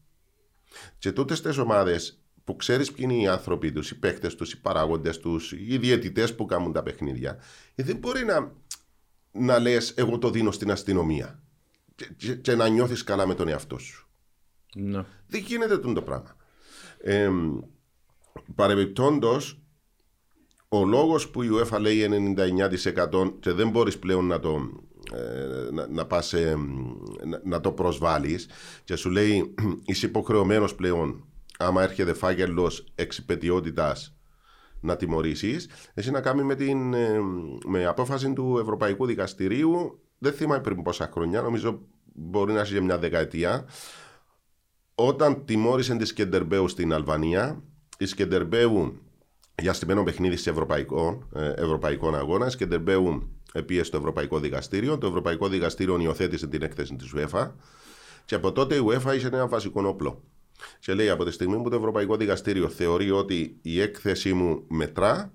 Και τούτες τις ομάδες που ξέρεις ποιοι είναι οι άνθρωποι τους, οι παίκτες τους, οι παράγοντε τους, οι διαιτητές που κάνουν τα παιχνίδια, ε, δεν μπορεί να, να λες: Εγώ το δίνω στην αστυνομία. Και, και, και να νιώθεις καλά με τον εαυτό σου. Ναι. Δεν γίνεται τούτο το πράγμα. Ε, Παρεμπιπτόντως, ο λόγος που η UEFA λέει 99% και δεν μπορείς πλέον να το, ε, να, να, πας, ε, να, να το προσβάλλεις και σου λέει είσαι υποχρεωμένος πλέον άμα έρχεται φάκελος εξυπετιότητας να τιμωρήσεις έχει να κάνει με, την, ε, με απόφαση του Ευρωπαϊκού Δικαστηρίου δεν θυμάμαι πριν πόσα χρόνια νομίζω μπορεί να έχει για μια δεκαετία όταν τιμώρησε τη Σκεντερμπέου στην Αλβανία, η Σκεντερμπέου για στημένο παιχνίδι σε ευρωπαϊκών, ε, ευρωπαϊκών αγώνα, η Σκεντερμπέου επίε στο Ευρωπαϊκό Δικαστήριο. Το Ευρωπαϊκό Δικαστήριο υιοθέτησε την έκθεση της UEFA και από τότε η UEFA είχε ένα βασικό όπλο. Και λέει από τη στιγμή που το Ευρωπαϊκό Δικαστήριο θεωρεί ότι η έκθεσή μου μετρά,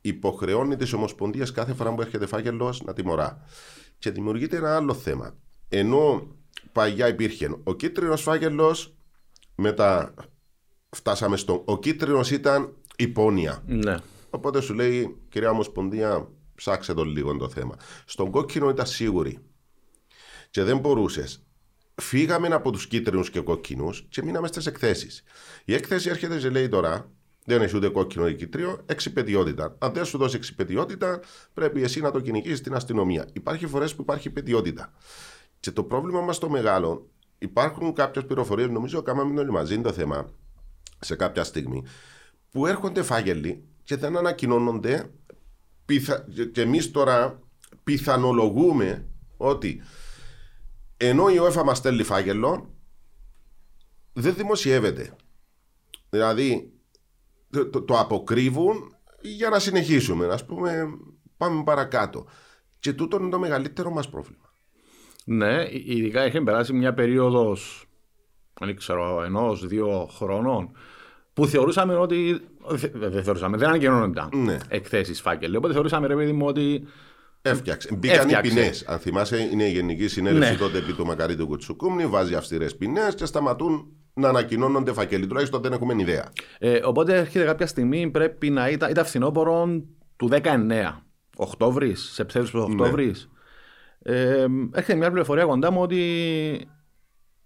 υποχρεώνει τις Ομοσπονδίες κάθε φορά που έρχεται φάκελος να τιμωρά. Και δημιουργείται ένα άλλο θέμα. Ενώ παλιά υπήρχε ο κίτρινος φάκελος, μετά φτάσαμε στο. Ο κίτρινος ήταν υπόνοια. ναι. Οπότε σου λέει, κυρία Ομοσπονδία, ψάξε το λίγο το θέμα. Στον κόκκινο ήταν σίγουρη. Και δεν μπορούσες. Φύγαμε από τους κίτρινους και κόκκινους και μείναμε στις εκθέσεις. Η έκθεση έρχεται και λέει τώρα, δεν έχει ούτε κόκκινο ή κίτριο, εξυπετιότητα. Αν δεν σου δώσει εξυπετιότητα, πρέπει εσύ να το κυνηγήσεις στην αστυνομία. Υπάρχει φορές που υπάρχει υπετιότητα. Και το πρόβλημα μας το μεγάλο, υπάρχουν κάποιες πληροφορίες, νομίζω κάναμε όλοι μαζί το θέμα σε κάποια στιγμή, που έρχονται φάγελοι και δεν ανακοινώνονται. Πιθα... Και εμείς τώρα πιθανολογούμε ότι ενώ η UEFA μας στέλνει φάκελο, δεν δημοσιεύεται. Δηλαδή το, το, το αποκρύβουν για να συνεχίσουμε. Α πούμε, πάμε παρακάτω. Και τούτο είναι το μεγαλύτερο μας πρόβλημα. Ναι, ειδικά έχει περάσει μια περίοδος, δεν ξέρω, ενός, δύο χρόνων, που θεωρούσαμε ότι. δε- Δεν θεωρούσαμε, δεν ανακοινώνονταν Ναι. εκθέσεις φάκελοι. Οπότε θεωρούσαμε, ρε παιδί μου, ότι. Έφτιαξε. Μπήκαν Έφτιαξε. οι ποινές. Αν θυμάσαι, είναι η Γενική Συνέλευση Ναι. τότε επί του Μακαρίτου Κουτσουκούμνη, βάζει αυστηρές ποινές και σταματούν να ανακοινώνονται φακελοί. Τουλάχιστον δεν έχουμε ιδέα. Ε, οπότε έρχεται κάποια στιγμή, πρέπει να ήταν, ήταν φθινόπωρο του 19. Οκτώβρης, Σεπτέμβρη του Οκτώβρης. Ε, έρχεται μια πληροφορία κοντά μου ότι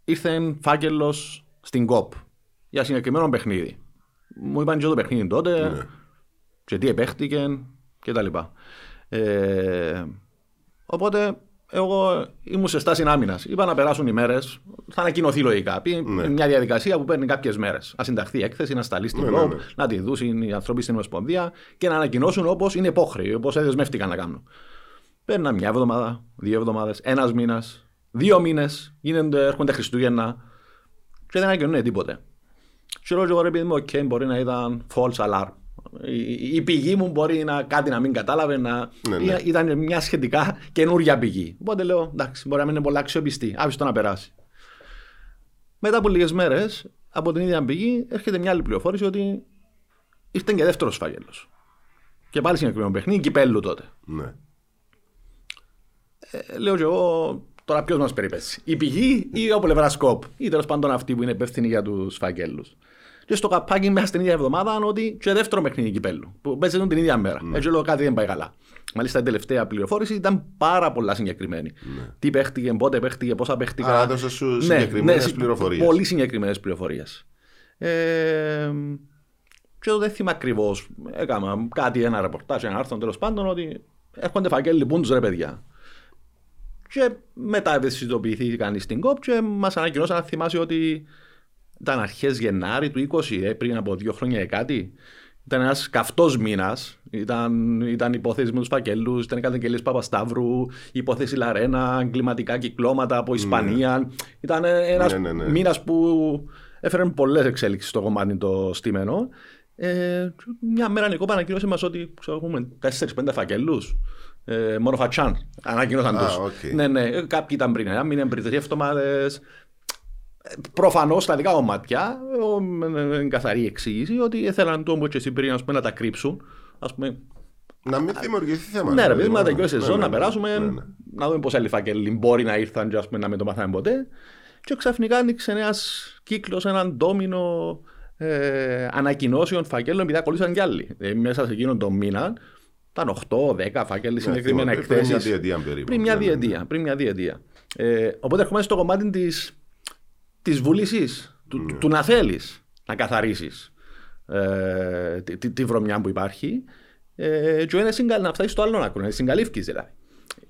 ήρθε φάκελος στην ΚΟΠ για συγκεκριμένο παιχνίδι. Μου είπαν και το παιχνίδι τότε και τι επέχτηκε και τα λοιπά. Ε, οπότε εγώ ήμουν σε στάση άμυνας. Είπα να περάσουν οι μέρες, θα ανακοινωθεί λογικά. Πει μια διαδικασία που παίρνει κάποιες μέρες. Να συνταχθεί η έκθεση, να σταλεί στην Ναι, ΚΟΠ, ναι, ναι. να τη δώσουν οι άνθρωποι στην Ομοσπονδία και να ανακοινώσουν όπως είναι υπόχρεοι, όπως δεσμεύτηκαν να κάνουν. Παίρνουν μια εβδομάδα, δύο εβδομάδες, ένας μήνας, δύο μήνες, έρχονται Χριστούγεννα και δεν ανακοινώνουν τίποτε. Και λέω και εγώ ρε παιδί μου, οκ, μπορεί να ήταν false alarm. Η, η πηγή μου μπορεί να κάτι να μην κατάλαβε, να... Ναι, ναι. ήταν μια σχετικά καινούργια πηγή. Οπότε λέω, εντάξει, μπορεί να μην είναι πολλά αξιοπιστή, άφησε το να περάσει. Μετά από λίγες μέρες, από την ίδια πηγή, έρχεται μια άλλη πληροφόρηση ότι ήρθε και δεύτερος φάκελος. Και πάλι συγκεκριμένο παιχνίδι, κυπέλου τότε. Ναι. Ε, λέω και εγώ τώρα ποιος μας περιπέσει. Η πηγή ή ο πλευράς σκοπ. Ή τέλος πάντων αυτοί που είναι υπεύθυνοι για τους φακέλου. Και στο καπάκι μέσα στην ίδια εβδομάδα ότι και δεύτερο παιχνίδι κυπέλου. Που παίζεται την ίδια μέρα. Ναι. Έτσι λέω κάτι δεν πάει καλά. Μάλιστα η τελευταία πληροφόρηση ήταν πάρα πολλά συγκεκριμένη. Τι παίχτηκε, πότε παίχτηκε, πόσα παίχτηκαν. Ναι. Α, έδωσε σου συγκεκριμένες συ- πληροφορίες. Πολύ συγκεκριμένες πληροφορίες. Ε, και δεν θυμάμαι ακριβώς. Έκανα κάτι, ένα ρεπορτάζ, ένα άρθρο τέλος πάντων ότι έρχονται φακέλοι πούντου ρε παιδιά. Και μετά ευαισθητοποιηθήκαν στην ΚΟΠ και μας ανακοινώσαν να θυμάσαι ότι ήταν αρχές Γενάρη του 20, ε, πριν από δύο χρόνια ή κάτι. Ήταν ένας καυτός μήνας. Ήταν, ήταν υπόθεση με τους φακέλους, ήταν οι καταγγελίε Παπασταύρου, υπόθεση Λαρένα, εγκληματικά κυκλώματα από Ισπανία. Ήταν ένας Ναι, ναι, ναι. μήνας που έφερε πολλές εξέλιξεις στο κομμάτι το στήμενο. Ε, και μια μέρα Νικό ανακοίνωσε μας ότι ξέρω, έχουμε 4-5 φακέλους. Ε, μόνο φατσάν. Ανακοίνωσαν Α, τους. οκ. Ναι, ναι, ε, κάποιοι ήταν πριν ένα μήνα, πριν τρει εβδομάδες. Προφανώς στα δικά μου μάτια, εγώ, με- με- με καθαρή εξήγηση ότι ήθελαν το και εσύ πριν ας πούμε, να τα κρύψουν. Ας πούμε, Να μην δημιουργηθεί θέμα. ναι, ρε παιδί παιδί, μου. μετά τελειώσει η Ναι, σεζόν, ναι, να ναι. περάσουμε, Ναι, ναι. να δούμε πώ άλλοι φάκελοι μπορεί να ήρθαν και ας πούμε, να μην το μάθαμε ποτέ. Και ξαφνικά άνοιξε ένας κύκλος, έναν ντόμινο ε, ανακοινώσεων φακέλων, επειδή ακολούθησαν κι άλλοι. Ε, μέσα σε εκείνον τον μήνα ήταν 8-10 φάκελοι συγκεκριμένα θυμάμαι, πριν μια εκθέσεις. διετία περίπου. Πριν μια Ναι, ναι, ναι. διετία. Πριν μια διετία. Ε, οπότε ερχόμαστε στο κομμάτι της της βούλησης, του, Ναι. του να θέλεις να καθαρίσεις ε, τη, τη, τη βρωμιά που υπάρχει. Ε, και είναι συγκα... να φτάσεις στο άλλο άκρο, είναι συγκαλύφκης δηλαδή.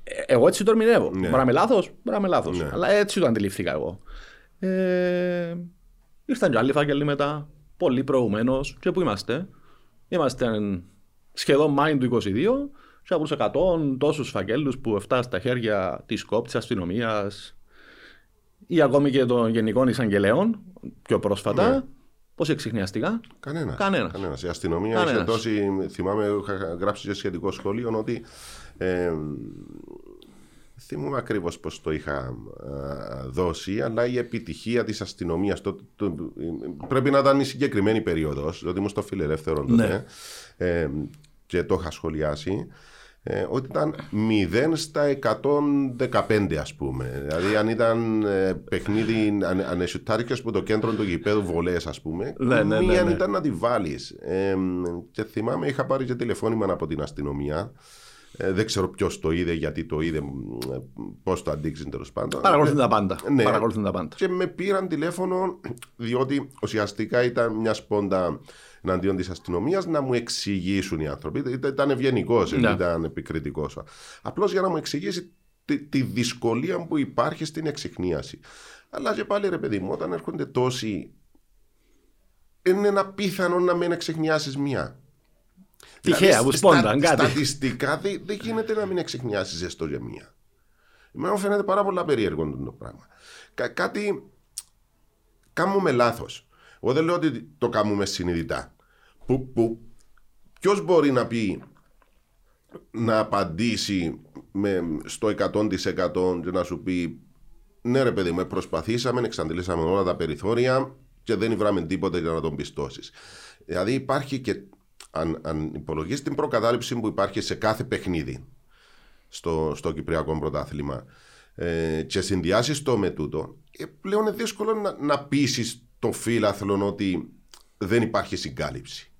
Ε, εγώ έτσι το ερμηνεύω. Ναι. Μπορεί να είμαι λάθος, μπορεί να είμαι λάθος. Ναι. Αλλά έτσι το αντιληφθήκα εγώ. Ε, ήρθαν και άλλοι φάκελοι μετά, πολύ προηγουμένως. Και πού είμαστε, Είμαστε σχεδόν Μάη του 22 και από τους 100 τόσους φακέλους που φτάσουν στα χέρια της ΚΟΠ, τη αστυνομίας ή ακόμη και των γενικών εισαγγελέων πιο πρόσφατα. Ναι. Πώς εξηχνιαστικά; Κανένας. Κανένας. Η αστυνομία Κανένας. είχε δώσει, θυμάμαι, είχα γράψει σε σχετικό σχολείο ότι. Ε, θυμούμαι ακριβώς πώς το είχα α, δώσει, αλλά η επιτυχία της αστυνομίας. πρέπει να ήταν η συγκεκριμένη περίοδος, διότι ήμουν στο φιλελεύθερο τότε ε, και το είχα σχολιάσει. Ε, ότι ήταν 0 στα 115 ας πούμε δηλαδή αν ήταν ε, παιχνίδι αν, αν εσουτάρικες που το κέντρο του γηπέδου βολές ας πούμε Ναι, ναι, ναι, μία ναι. ήταν να τη βάλεις ε, και θυμάμαι είχα πάρει και τηλεφώνημα από την αστυνομία ε, δεν ξέρω ποιος το είδε, γιατί το είδε, πώς το αντίξεις τέλος πάντων. Παρακολουθούν τα πάντα. Ναι. Παρακολουθούν τα πάντα. Και με πήραν τηλέφωνο, διότι ουσιαστικά ήταν μια σπόντα εναντίον της αστυνομίας να μου εξηγήσουν οι άνθρωποι. Ήταν, ήταν ευγενικός, δεν Ναι. ήταν επικριτικός. Απλώς για να μου εξηγήσει τη, τη δυσκολία που υπάρχει στην εξυχνίαση. Αλλά και πάλι ρε παιδί μου, όταν έρχονται τόσοι, είναι ένα πιθανό να μην εξυχνιάσεις μία. Τυχαία, Δηλαδή, που στα- σπόνταν κάτι. Στατιστικά δεν δεν γίνεται να μην εξυχνιάσεις έστω για μία. Εμένα μου φαίνεται πάρα πολλά περίεργο το πράγμα. Κα, κάτι κάνουμε λάθος. Εγώ δεν λέω ότι το κάνουμε συνειδητά. Που, που, Ποιος μπορεί να πει να απαντήσει με, στο 100% και να σου πει ναι ρε παιδί μου, προσπαθήσαμε, εξαντλήσαμε όλα τα περιθώρια και δεν βράμε τίποτα για να τον πιστώσεις. Δηλαδή υπάρχει και, αν, αν υπολογίσεις την προκατάληψη που υπάρχει σε κάθε παιχνίδι στο, στο Κυπριακό πρωτάθλημα ε, και συνδυάσεις το με τούτο, ε, πλέον είναι δύσκολο να, να πείσεις το φίλαθλο ότι δεν υπάρχει συγκάλυψη.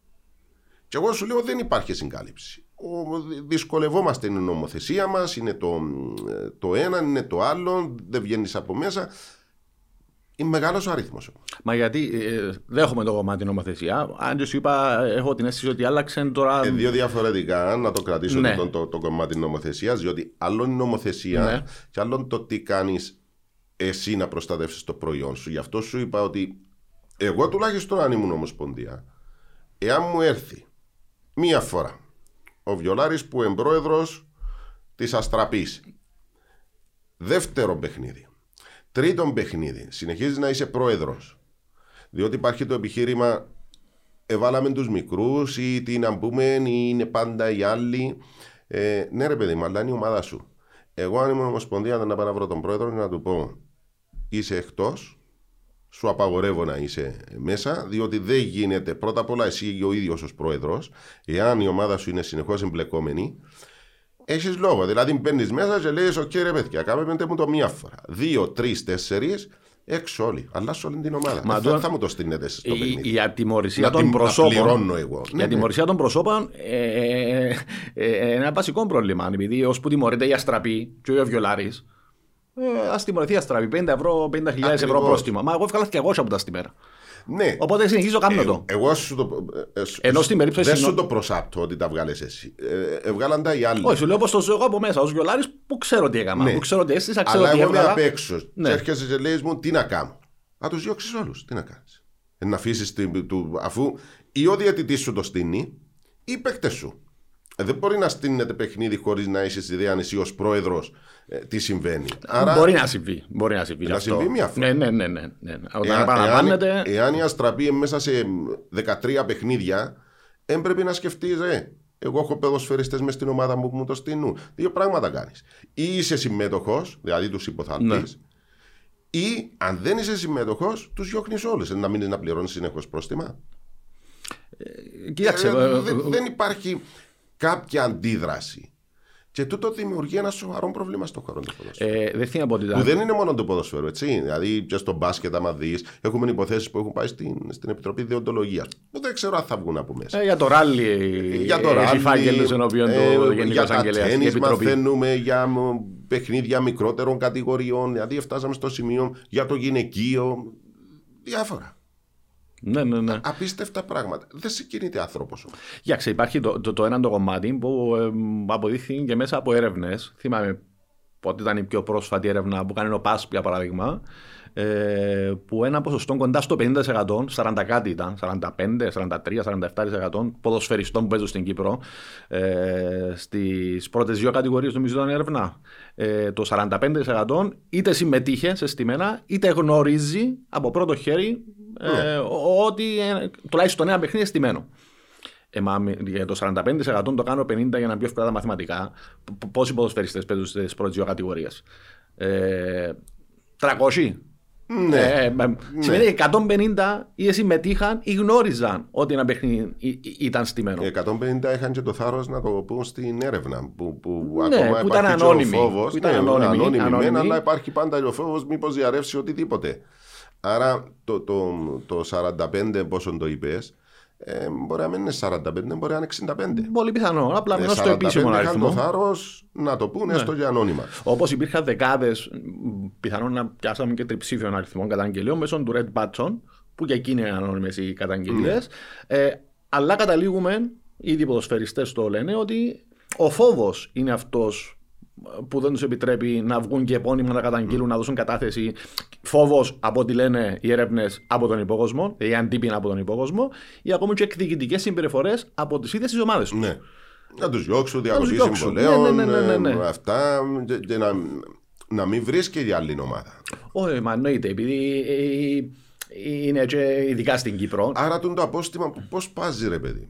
Και εγώ σου λέω δεν υπάρχει συγκάλυψη. Ο, δυσκολευόμαστε είναι η νομοθεσία μας, είναι το, ε, το ένα, είναι το άλλο, δεν βγαίνεις από μέσα. Είναι μεγάλος ο αριθμός. Μα γιατί ε, δεν έχουμε το κομμάτι νομοθεσία. Αν και σου είπα, έχω την αίσθηση ότι άλλαξε τώρα. Ε, δύο διαφορετικά, να το κρατήσω Ναι. το, το, το κομμάτι νομοθεσίας, διότι άλλο είναι η νομοθεσία Ναι. και άλλο είναι το τι κάνεις εσύ να προστατεύσεις το προϊόν σου. Γι' αυτό σου είπα ότι εγώ τουλάχιστον αν ήμουν ομοσπονδία, εάν μου έρθει μία φορά ο Βιολάρης που είναι πρόεδρος της Αστραπής δεύτερο παιχνίδι. Τρίτον παιχνίδι. Συνεχίζεις να είσαι πρόεδρος. Διότι υπάρχει το επιχείρημα εβάλαμε τους μικρούς ή τι να πούμε ή είναι πάντα οι άλλοι ε, ναι ρε παιδί μου αλλά είναι η ομάδα σου. Εγώ αν ήμουν ομοσπονδία να πάω να βρω τον πρόεδρο και να του πω είσαι εκτός σου απαγορεύω να είσαι μέσα, διότι δεν γίνεται πρώτα απ' όλα εσύ ο ίδιος ως πρόεδρος, εάν η ομάδα σου είναι συνεχώς εμπλεκόμενη, έχεις λόγο. Δηλαδή μπαίνεις μέσα και λέει: Οκ, ρε παιδιά, κάμε πέντε μου το μία φορά. Δύο, τρεις, τέσσερις, έξω όλοι. Αλλά σε όλη την ομάδα. Μα δεν τώρα- θα, θα μου το στείλετε εσείς στο Η, παιχνίδι. η ατιμορρησία Να των την- να προσώπων. πληρώνω εγώ. Η Ναι, ατιμορρησία των προσώπων ε, ε, ε, ε, ένα βασικό πρόβλημα. Επειδή ως που τιμωρείται η Αστραπή και ο Βιολάρη, ε, ας τιμωρηθεί η Αστραπή. 50 ευρώ, 50.000 ευρώ Ακριβώς. πρόστιμο. Μα εγώ έβγαλα 200 από τα στη μέρα. ναι. Οπότε συνεχίζω κάνω το. Ε, εγώ σου το. ε, ε, σου- Ενώ στην περίπτωση Δεν συνο- σου το προσάπτω ότι τα βγάλες εσύ. Ε, έβγαλαν τα οι άλλοι. Όχι, σου λέω πως το ζω εγώ από μέσα. Ω Βιολάρη που ξέρω τι έκανα. Ναι. Που ξέρω τι έστεισα, ξέρω Αλλά τι εγώ είμαι έβγαλα. απ' έξω. Ναι. Και έρχεσαι και λέει μου τι να κάνω. Να τους διώξεις όλους. Τι να κάνεις. Να αφήσεις του. Αφού ή ο διαιτητή σου το στείνει ή οι παίκτες σου. Ε, δεν μπορεί να στείνεται παιχνίδι χωρίς να είσαι ιδέα αν εσύ ως πρόεδρος τι συμβαίνει. Άρα, Μπορεί να συμβεί. Μπορεί να συμβεί. Να αυτό. συμβεί μια φορά. Ναι, ναι, ναι. ναι, ναι. Όταν εάν, επαναλαμβάνεται. εάν η Αστραπή είναι μέσα σε 13 παιχνίδια, δεν πρέπει να σκεφτείς, ρε. Εγώ έχω ποδοσφαιριστές μες στην ομάδα μου που μου το στείλουν. Δύο πράγματα κάνεις. Ή είσαι συμμέτοχος, δηλαδή τους υποθαλπείς, Ναι. ή αν δεν είσαι συμμέτοχος, τους διώχνεις όλους. Να μείνεις να πληρώνεις συνεχώς πρόστιμα. Κοίταξε. Ε, ε, ε, δεν, δεν υπάρχει κάποια αντίδραση. Και τούτο δημιουργεί ένα σοβαρό πρόβλημα στον χώρο του ποδοσφαίρου. ε, Δεν θέλω να πω ότι Που ήταν. δεν είναι μόνο το ποδοσφαίρο, έτσι. Δηλαδή, και στο μπάσκετ, άμα δεις, έχουμε υποθέσεις που έχουν πάει στην, στην Επιτροπή Διοντολογίας. Που δεν ξέρω αν θα βγουν από μέσα. Ε, για το ράλι. για το έχει ράλι, φάκελους ενώπιον του ε, Γενικού για τα Αγγελέα. η τέννις Επιτροπή. μαθαίνουμε για μ, παιχνίδια μικρότερων κατηγοριών. Δηλαδή, φτάσαμε στο σημείο για το γυναικείο. Διάφορα. Ναι, ναι, ναι. Απίστευτα πράγματα. Δεν συγκινείται άνθρωπος όμως. Κοίταξε, υπάρχει το, το, το ένα το κομμάτι που ε, αποδείχθηκε και μέσα από έρευνες. Θυμάμαι πότε ήταν η πιο πρόσφατη έρευνα που κάνει ο ΠΑΣ, για παράδειγμα. Ε, που ένα ποσοστό κοντά στο 50%, 40 κάτι ήταν, 45, 43, 47% ποδοσφαιριστών που παίζουν στην Κύπρο. Ε, Στις πρώτες δύο κατηγορίες, νομίζω ήταν η έρευνα. Ε, το 45% είτε συμμετείχε σε στημένα, είτε γνωρίζει από πρώτο χέρι ε, ο- ότι ε, τουλάχιστον ένα παιχνίδι είναι στημένο. Ε, μα, μη- για το 45% το κάνω 50 για να μπει εύκολα τα μαθηματικά. Π- π- Πόσοι ποδοσφαιριστές παίζουν στις πρώτες δύο κατηγορίες. Ε, 300. Ναι. Ε, μα- Σημαίνει 150 ή συμμετείχαν ή γνώριζαν ότι ένα παιχνίδι ή- ή- ήταν στημένο. 150 είχαν και το θάρρος να το πούν στην έρευνα. Που, που Ναι, ακόμα που ήταν υπάρχει και ανώνυμοι, ο φόβος, που ήταν ναι, ανώνυμοι, ανώνυμοι μεν, ανώνυμοι. αλλά υπάρχει πάντα ο φόβος μήπως διαρρεύσει οτιδήποτε. Άρα το, το, το 45 πόσο το είπες, ε, μπορεί να μην είναι 45, μπορεί να είναι 65. Πολύ πιθανό. Απλά Ε, μην στο επίσημο είχαν το αριθμό. θάρρος να το πούνε έστω και ανώνυμα. Όπως υπήρχαν δεκάδες, πιθανόν να πιάσαμε και τριψήφιων αριθμών καταγγελιών μέσω του Red Button, που και εκείνοι είναι ανώνυμες οι καταγγελίες. Ε, αλλά καταλήγουμε, ήδη οι ποδοσφαιριστές το λένε, ότι ο φόβος είναι αυτός που δεν τους επιτρέπει να βγουν και επώνυμα να καταγγείλουν, να δώσουν κατάθεση. Φόβος από ό,τι λένε οι έρευνες από τον υπόκοσμο, ή αντίπεινα από τον υπόκοσμο, ή ακόμη και εκδικητικές συμπεριφορές από τις ίδιες τις ομάδες τους. Ναι. Να τους διώξουν, τους διακοπή διώξουν. συμβολέων, Ναι, ναι, ναι, ναι, ναι. ε, αυτά και, και να, να μην βρίσκει η άλλη ομάδα. Όχι, μα εννοείται, επειδή ε, είναι και ειδικά στην Κύπρο. Άρα τον το απόστημα πώς πάζει, ρε παιδί.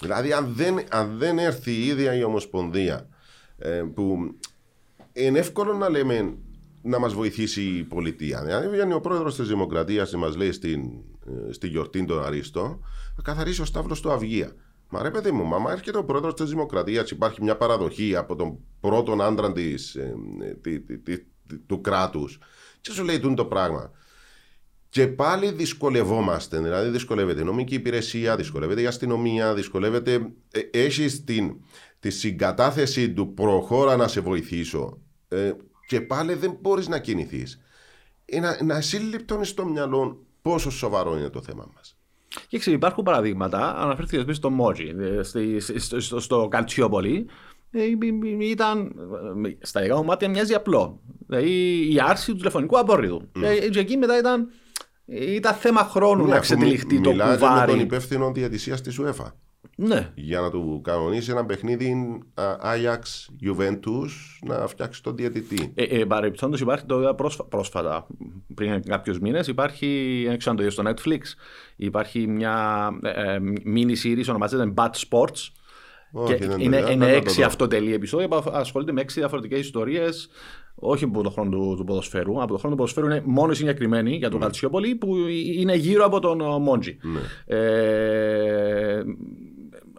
Δηλαδή, αν δεν, αν δεν έρθει η ίδια η Ομοσπονδία, ε, που είναι εύκολο να λέμε να μας βοηθήσει η πολιτεία. Δηλαδή, βγαίνει ο πρόεδρος της Δημοκρατίας και μας λέει στην, ε, στη γιορτή των Αρίστο, θα καθαρίσει ο Σταύλο του Αυγία. Μα ρε παιδί μου, μα άμα έρχεται ο πρόεδρος της Δημοκρατίας, υπάρχει μια παραδοχή από τον πρώτον άντρα της, ε, ε, τη- τη- τη- του κράτους, και σου λέει τούτο το πράγμα. Και πάλι δυσκολευόμαστε. Δηλαδή, δυσκολεύεται η νομική υπηρεσία, δυσκολεύεται η αστυνομία, δυσκολεύεται. Ε, Έχεις την, τη συγκατάθεση του προχώρα να σε βοηθήσω. Ε, και πάλι δεν μπορείς να κινηθείς. Να, να σύλληπτον στο μυαλό πόσο σοβαρό είναι το θέμα μας. Και ξέρω, υπάρχουν παραδείγματα, αναφέρθηκες πριν στο Μότζι, ε, στη- στο, στο, στο Καλτσιόπολη. ε, ε, ε, Ήταν ε, στα δικά μου μάτια μοιάζει απλό. Δηλαδή η άρση του τηλεφωνικού απόρριτου. Ε, Και εκεί μετά ήταν, ήταν θέμα χρόνου να ξετυλιχτεί το Μιλάτε με τον κουβάρι. υπεύθυνο διατησίας της UEFA Ναι, για να του κανονίσει ένα παιχνίδι α, Ajax Juventus να φτιάξει τον διαιτητή. Ε, ε, Παρεμπιπτόντως υπάρχει το είδα πρόσφα- πρόσφατα, πριν κάποιους μήνες, υπάρχει, δεν ξέρω αν το είδες στο Netflix, υπάρχει μια ε, ε, mini series ονομάζεται Bad Sports. Όχι, και δεν το είναι, είδα, είναι να το έξι δω. αυτοτελή επεισόδια που ασχολείται με έξι διαφορετικές ιστορίες. Όχι από τον χρόνο του, του ποδοσφαίρου. Από τον χρόνο του ποδοσφαίρου είναι μόνο συγκεκριμένη για τον Ναι. Καλτσιόπολη που είναι γύρω από τον ε, Μόντζι. Ε,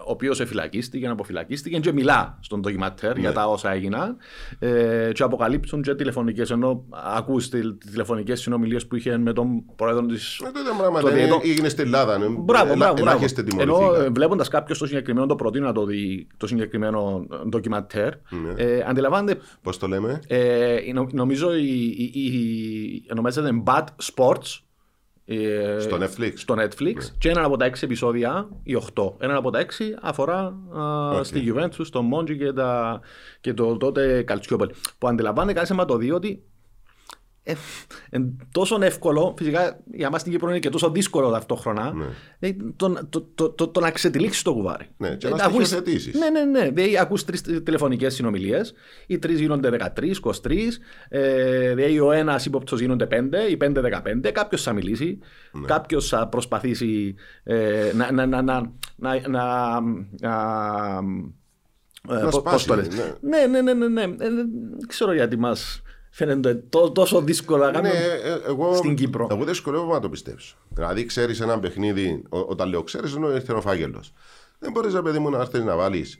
ο οποίος εφυλακίστηκε, αποφυλακίστηκε και μιλά στον ντοκιματέρ για τα όσα έγιναν. Ε, και αποκαλύπτουν και τηλεφωνικές. Ενώ ακούς τι τηλεφωνικές συνομιλίες που είχε με τον πρόεδρο τη. Ε, τότε πράγματα το είναι- διαιτό- έγινε στην Ελλάδα. ναι. Μπράβο, Ελα- μπράβο. μπράβο. ελάχιστοι Ενώ τιμωρηθήκαν. βλέποντας κάποιος το συγκεκριμένο το προτείνω να το δει το συγκεκριμένο ντοκιματέρ, Ναι. ε, αντιλαμβάνεται Πώς το λέμε, ε, νο- νομίζω η, η, η, η- ονομάζεται Bad Sports ε, στο Netflix. στο Netflix και ένα από τα έξι επεισόδια, ή οχτώ, ένα από τα έξι αφορά α, Οκ. στη Juventus, τον Μότζι και, τα, και το τότε Καλτσιόπολη. Που αντιλαμβάνεται κανείς να το δει ότι ε, είναι τόσο εύκολο, φυσικά για μας στην Κύπρο είναι και τόσο δύσκολο ταυτόχρονα, Ναι. ε, το, το, το, το, το να ξετυλίξεις το κουβάρι. Ναι, και Ε, να ακούεις- στοιχειοθετήσεις. Ναι, ναι, ναι. Δηλαδή, ακούς τρεις τηλεφωνικές συνομιλίες, οι τρεις γίνονται 13, 23, ε, δηλαδή ο ένας ύποπτος γίνονται 5, οι 5, 15, κάποιος θα μιλήσει, Ναι. κάποιος θα προσπαθήσει ε, να, να, να, να, να, να, να, ε, πώς- πώς σπάσει, το λες. ναι. Ναι, ναι, ναι, ναι, ναι. Ε, Δεν ξέρω γιατί μας φαίνεται τό- τόσο δύσκολο να Ναι, κάνουμε ε, εγώ, στην Κύπρο. Εγώ δυσκολεύομαι να το πιστέψω. Δηλαδή, ξέρεις ένα παιχνίδι, ό- όταν λέω ξέρεις, ενώ ήρθε ο φάγελο. Δεν μπορείς, παιδί μου, να έρθεις να βάλεις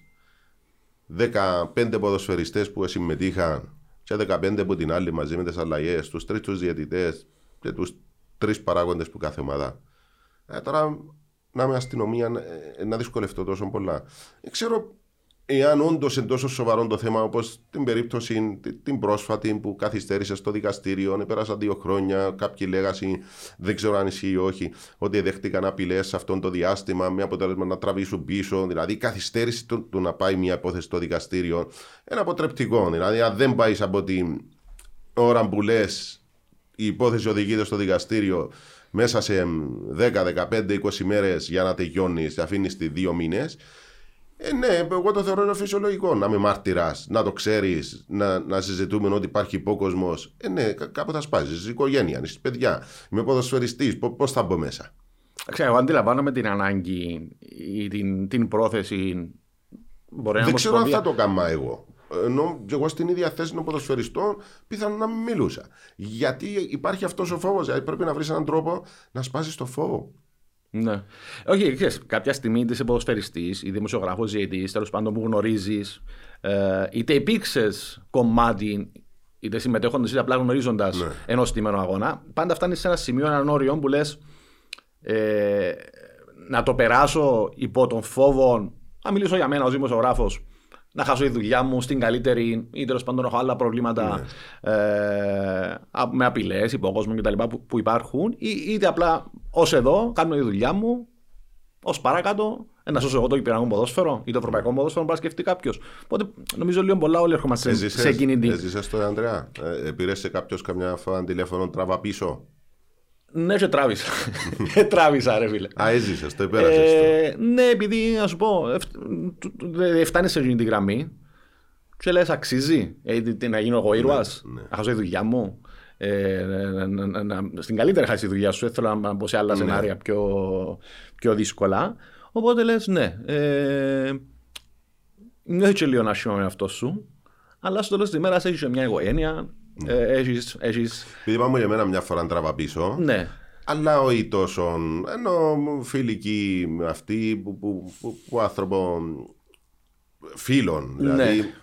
15 ποδοσφαιριστές που συμμετείχαν και 15 από την άλλη μαζί με τις αλλαγές, τους τρεις τους διαιτητές και τους τρεις παράγοντες που κάθε ομάδα. Ε, τώρα να είμαι αστυνομία ε, να δυσκολευτώ τόσο πολλά. Δεν ξέρω εάν όντως είναι τόσο σοβαρό το θέμα, όπως την περίπτωση την- την πρόσφατη που καθυστέρησε στο δικαστήριο, πέρασαν δύο χρόνια. Κάποιοι λέγασαν, δεν ξέρω αν ισχύει ή όχι, ότι δέχτηκαν απειλές σε αυτό το διάστημα με αποτέλεσμα να τραβήσουν πίσω. Δηλαδή, η καθυστέρηση του, του να πάει μια υπόθεση στο δικαστήριο είναι αποτρεπτικό. Δηλαδή, αν δεν πάεις από την ώρα που λες η υπόθεση οδηγείται στο δικαστήριο μέσα σε 10, 15, 20 μέρες για να τελειώνεις, αφήνεις τη δύο μήνες. Ε, ναι, εγώ το θεωρώ είναι φυσιολογικό να είμαι μάρτυρας, να το ξέρεις, να, να συζητούμε ότι υπάρχει υπόκοσμος. Ε, ναι, κα- κάπου θα σπάσει. Είσαι οικογένεια, είσαι παιδιά. Είμαι ποδοσφαιριστής. Πώς θα μπω μέσα; Ξέρω, εγώ αντιλαμβάνομαι την ανάγκη ή την, την πρόθεση. Μπορεί να Δεν ξέρω αν ομοσπονδία- θα το κάνω εγώ. Ενώ και εγώ στην ίδια θέση των ποδοσφαιριστών πιθανόν να μην μιλούσα. Γιατί υπάρχει αυτός ο φόβος. Δηλαδή πρέπει να βρεις έναν τρόπο να σπάσεις το φόβο. Ναι. Όχι, ξέρεις, κάποια στιγμή είσαι ποδοσφαιριστή ή δημοσιογράφος διαιτή, τέλος πάντων που γνωρίζεις, ε, είτε υπήρξες κομμάτι, είτε συμμετέχοντα είτε απλά γνωρίζοντας Ναι. ενός στιμένο αγώνα, πάντα φτάνεις σε ένα σημείο, έναν όριο που λες ε, να το περάσω υπό τον φόβο, να μιλήσω για μένα ως δημοσιογράφος, να χάσω τη δουλειά μου στην καλύτερη ή τέλος πάντων έχω άλλα προβλήματα Ναι. ε, α- με απειλές, υπόκοσμο κτλ. Που, που υπάρχουν, ή, είτε απλά ως εδώ κάνω τη δουλειά μου, ως παρακάτω, ε, να σώσω εγώ το κυπριακό ποδόσφαιρο ή το ευρωπαϊκό ποδόσφαιρο, μπορεί να σκεφτεί κάποιος. Οπότε νομίζω λίγο πολλά όλοι ερχόμαστε σε, σε εκείνη την. Έζησες το, Ανδρέα. Ε, πήρες σε κάποιος καμιά φορά τηλέφωνο τραβά πίσω; Ναι, και τράβησα. Ε, τράβησα, ρε φίλε. Α, έζησες, το υπέρασες. Ε, ναι, επειδή να σου πω, εφ- του- του- δε- φτάνει σε εκείνη τη γραμμή και λες, αξίζει ε, τι- τι- να γίνω εγώ ήρωας, ναι. να χάσω τη δουλειά μου; Ε, να- να- να- να- στην καλύτερη χάσει τη δουλειά σου, δεν θέλω να μπω σε Ναι. άλλα σενάρια πιο, πιο δύσκολα. Οπότε λες, ναι. Ε, νιώθει και λίγο να σου με αυτό σου, αλλά στο τέλος της μέρα έχεις μια οικογένεια, Ναι. ε, έχεις, έχεις, Επειδή είπαμε για μένα μια φορά τραβά πίσω. ναι, Αλλά όχι τόσο. Ενώ φιλική αυτή που, που, που, που άνθρωπο φίλων. Ναι. Δηλαδή,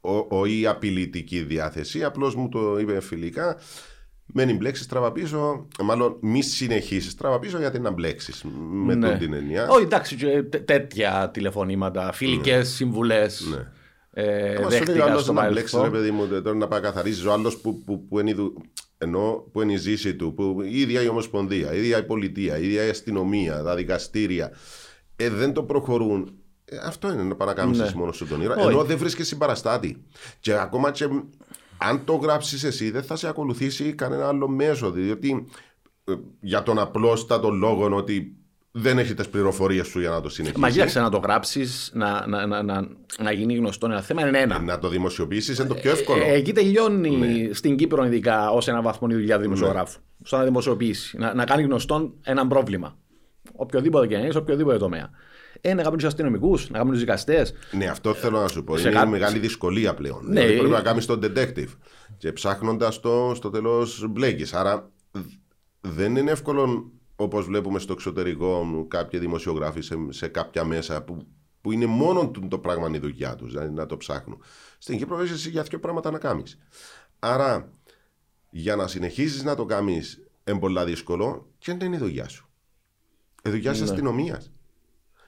ο- όχι απειλητική διάθεση, απλώς μου το είπε φιλικά. Μένει μπλέξεις τραβά πίσω, μάλλον μη συνεχίσεις τραβά πίσω γιατί να μπλέξεις. Με Ναι. τον την έννοια. Όχι, εντάξει, και τέ- τέτοια τηλεφωνήματα, φιλικές συμβουλές. Ναι. Ε, Άμα σου λέει ο δέχτηκα άλλος στο να μπλέξεις, ρε παρελθόν. παιδί μου, τώρα να πάει καθαρίζει ο άλλος που, που, που, είναι η δου- ενώ που είναι η ζήση του, που η ίδια η Ομοσπονδία, η ίδια η Πολιτεία, η ίδια η αστυνομία, τα δικαστήρια, ε, δεν το προχωρούν. Ε, αυτό είναι να παρακάμψεις Ναι. μόνος σου τον ήρωα. Όχι. Ενώ δεν βρίσκει συμπαραστάτη. Και ακόμα και αν το γράψεις εσύ, δεν θα σε ακολουθήσει κανένα άλλο μέσο. Διότι ε, για τον απλόστατο λόγο ότι δεν έχει τις πληροφορίες σου για να το συνεχίσει. Μα κοίταξε να το γράψεις, να, να, να, να, να γίνει γνωστό ένα θέμα είναι ένα. Να το δημοσιοποιήσεις είναι το πιο εύκολο. Ε, εκεί τελειώνει Ναι. στην Κύπρο, ειδικά ως ένα βαθμό η δουλειά του δημοσιογράφου. Στο να δημοσιοποιήσει, να, να κάνει γνωστό ένα πρόβλημα. Οποιοδήποτε και να είναι, σε οποιοδήποτε τομέα. Ε, να κάνουν του αστυνομικούς, να κάνουν του δικαστές. Ναι, αυτό θέλω να σου πω. Σε Είναι κα- μεγάλη δυσκολία πλέον. Ναι, Δηλαδή πρέπει ε- να κάνεις τον detective. Και ψάχνοντας το, στο τέλος μπλέκεις. Άρα δ- δεν είναι εύκολο όπως βλέπουμε στο εξωτερικό κάποιοι δημοσιογράφοι σε, σε κάποια μέσα που, που είναι μόνο του το πράγμα η δουλειά τους, δηλαδή να το ψάχνουν. Στην Κύπρο έχεις εσύ για δύο πράγματα να κάνεις. Άρα για να συνεχίσεις να το κάνεις είναι πολύ δύσκολο και δεν είναι η δουλειά σου. Η δουλειά τη Ναι. αστυνομίας.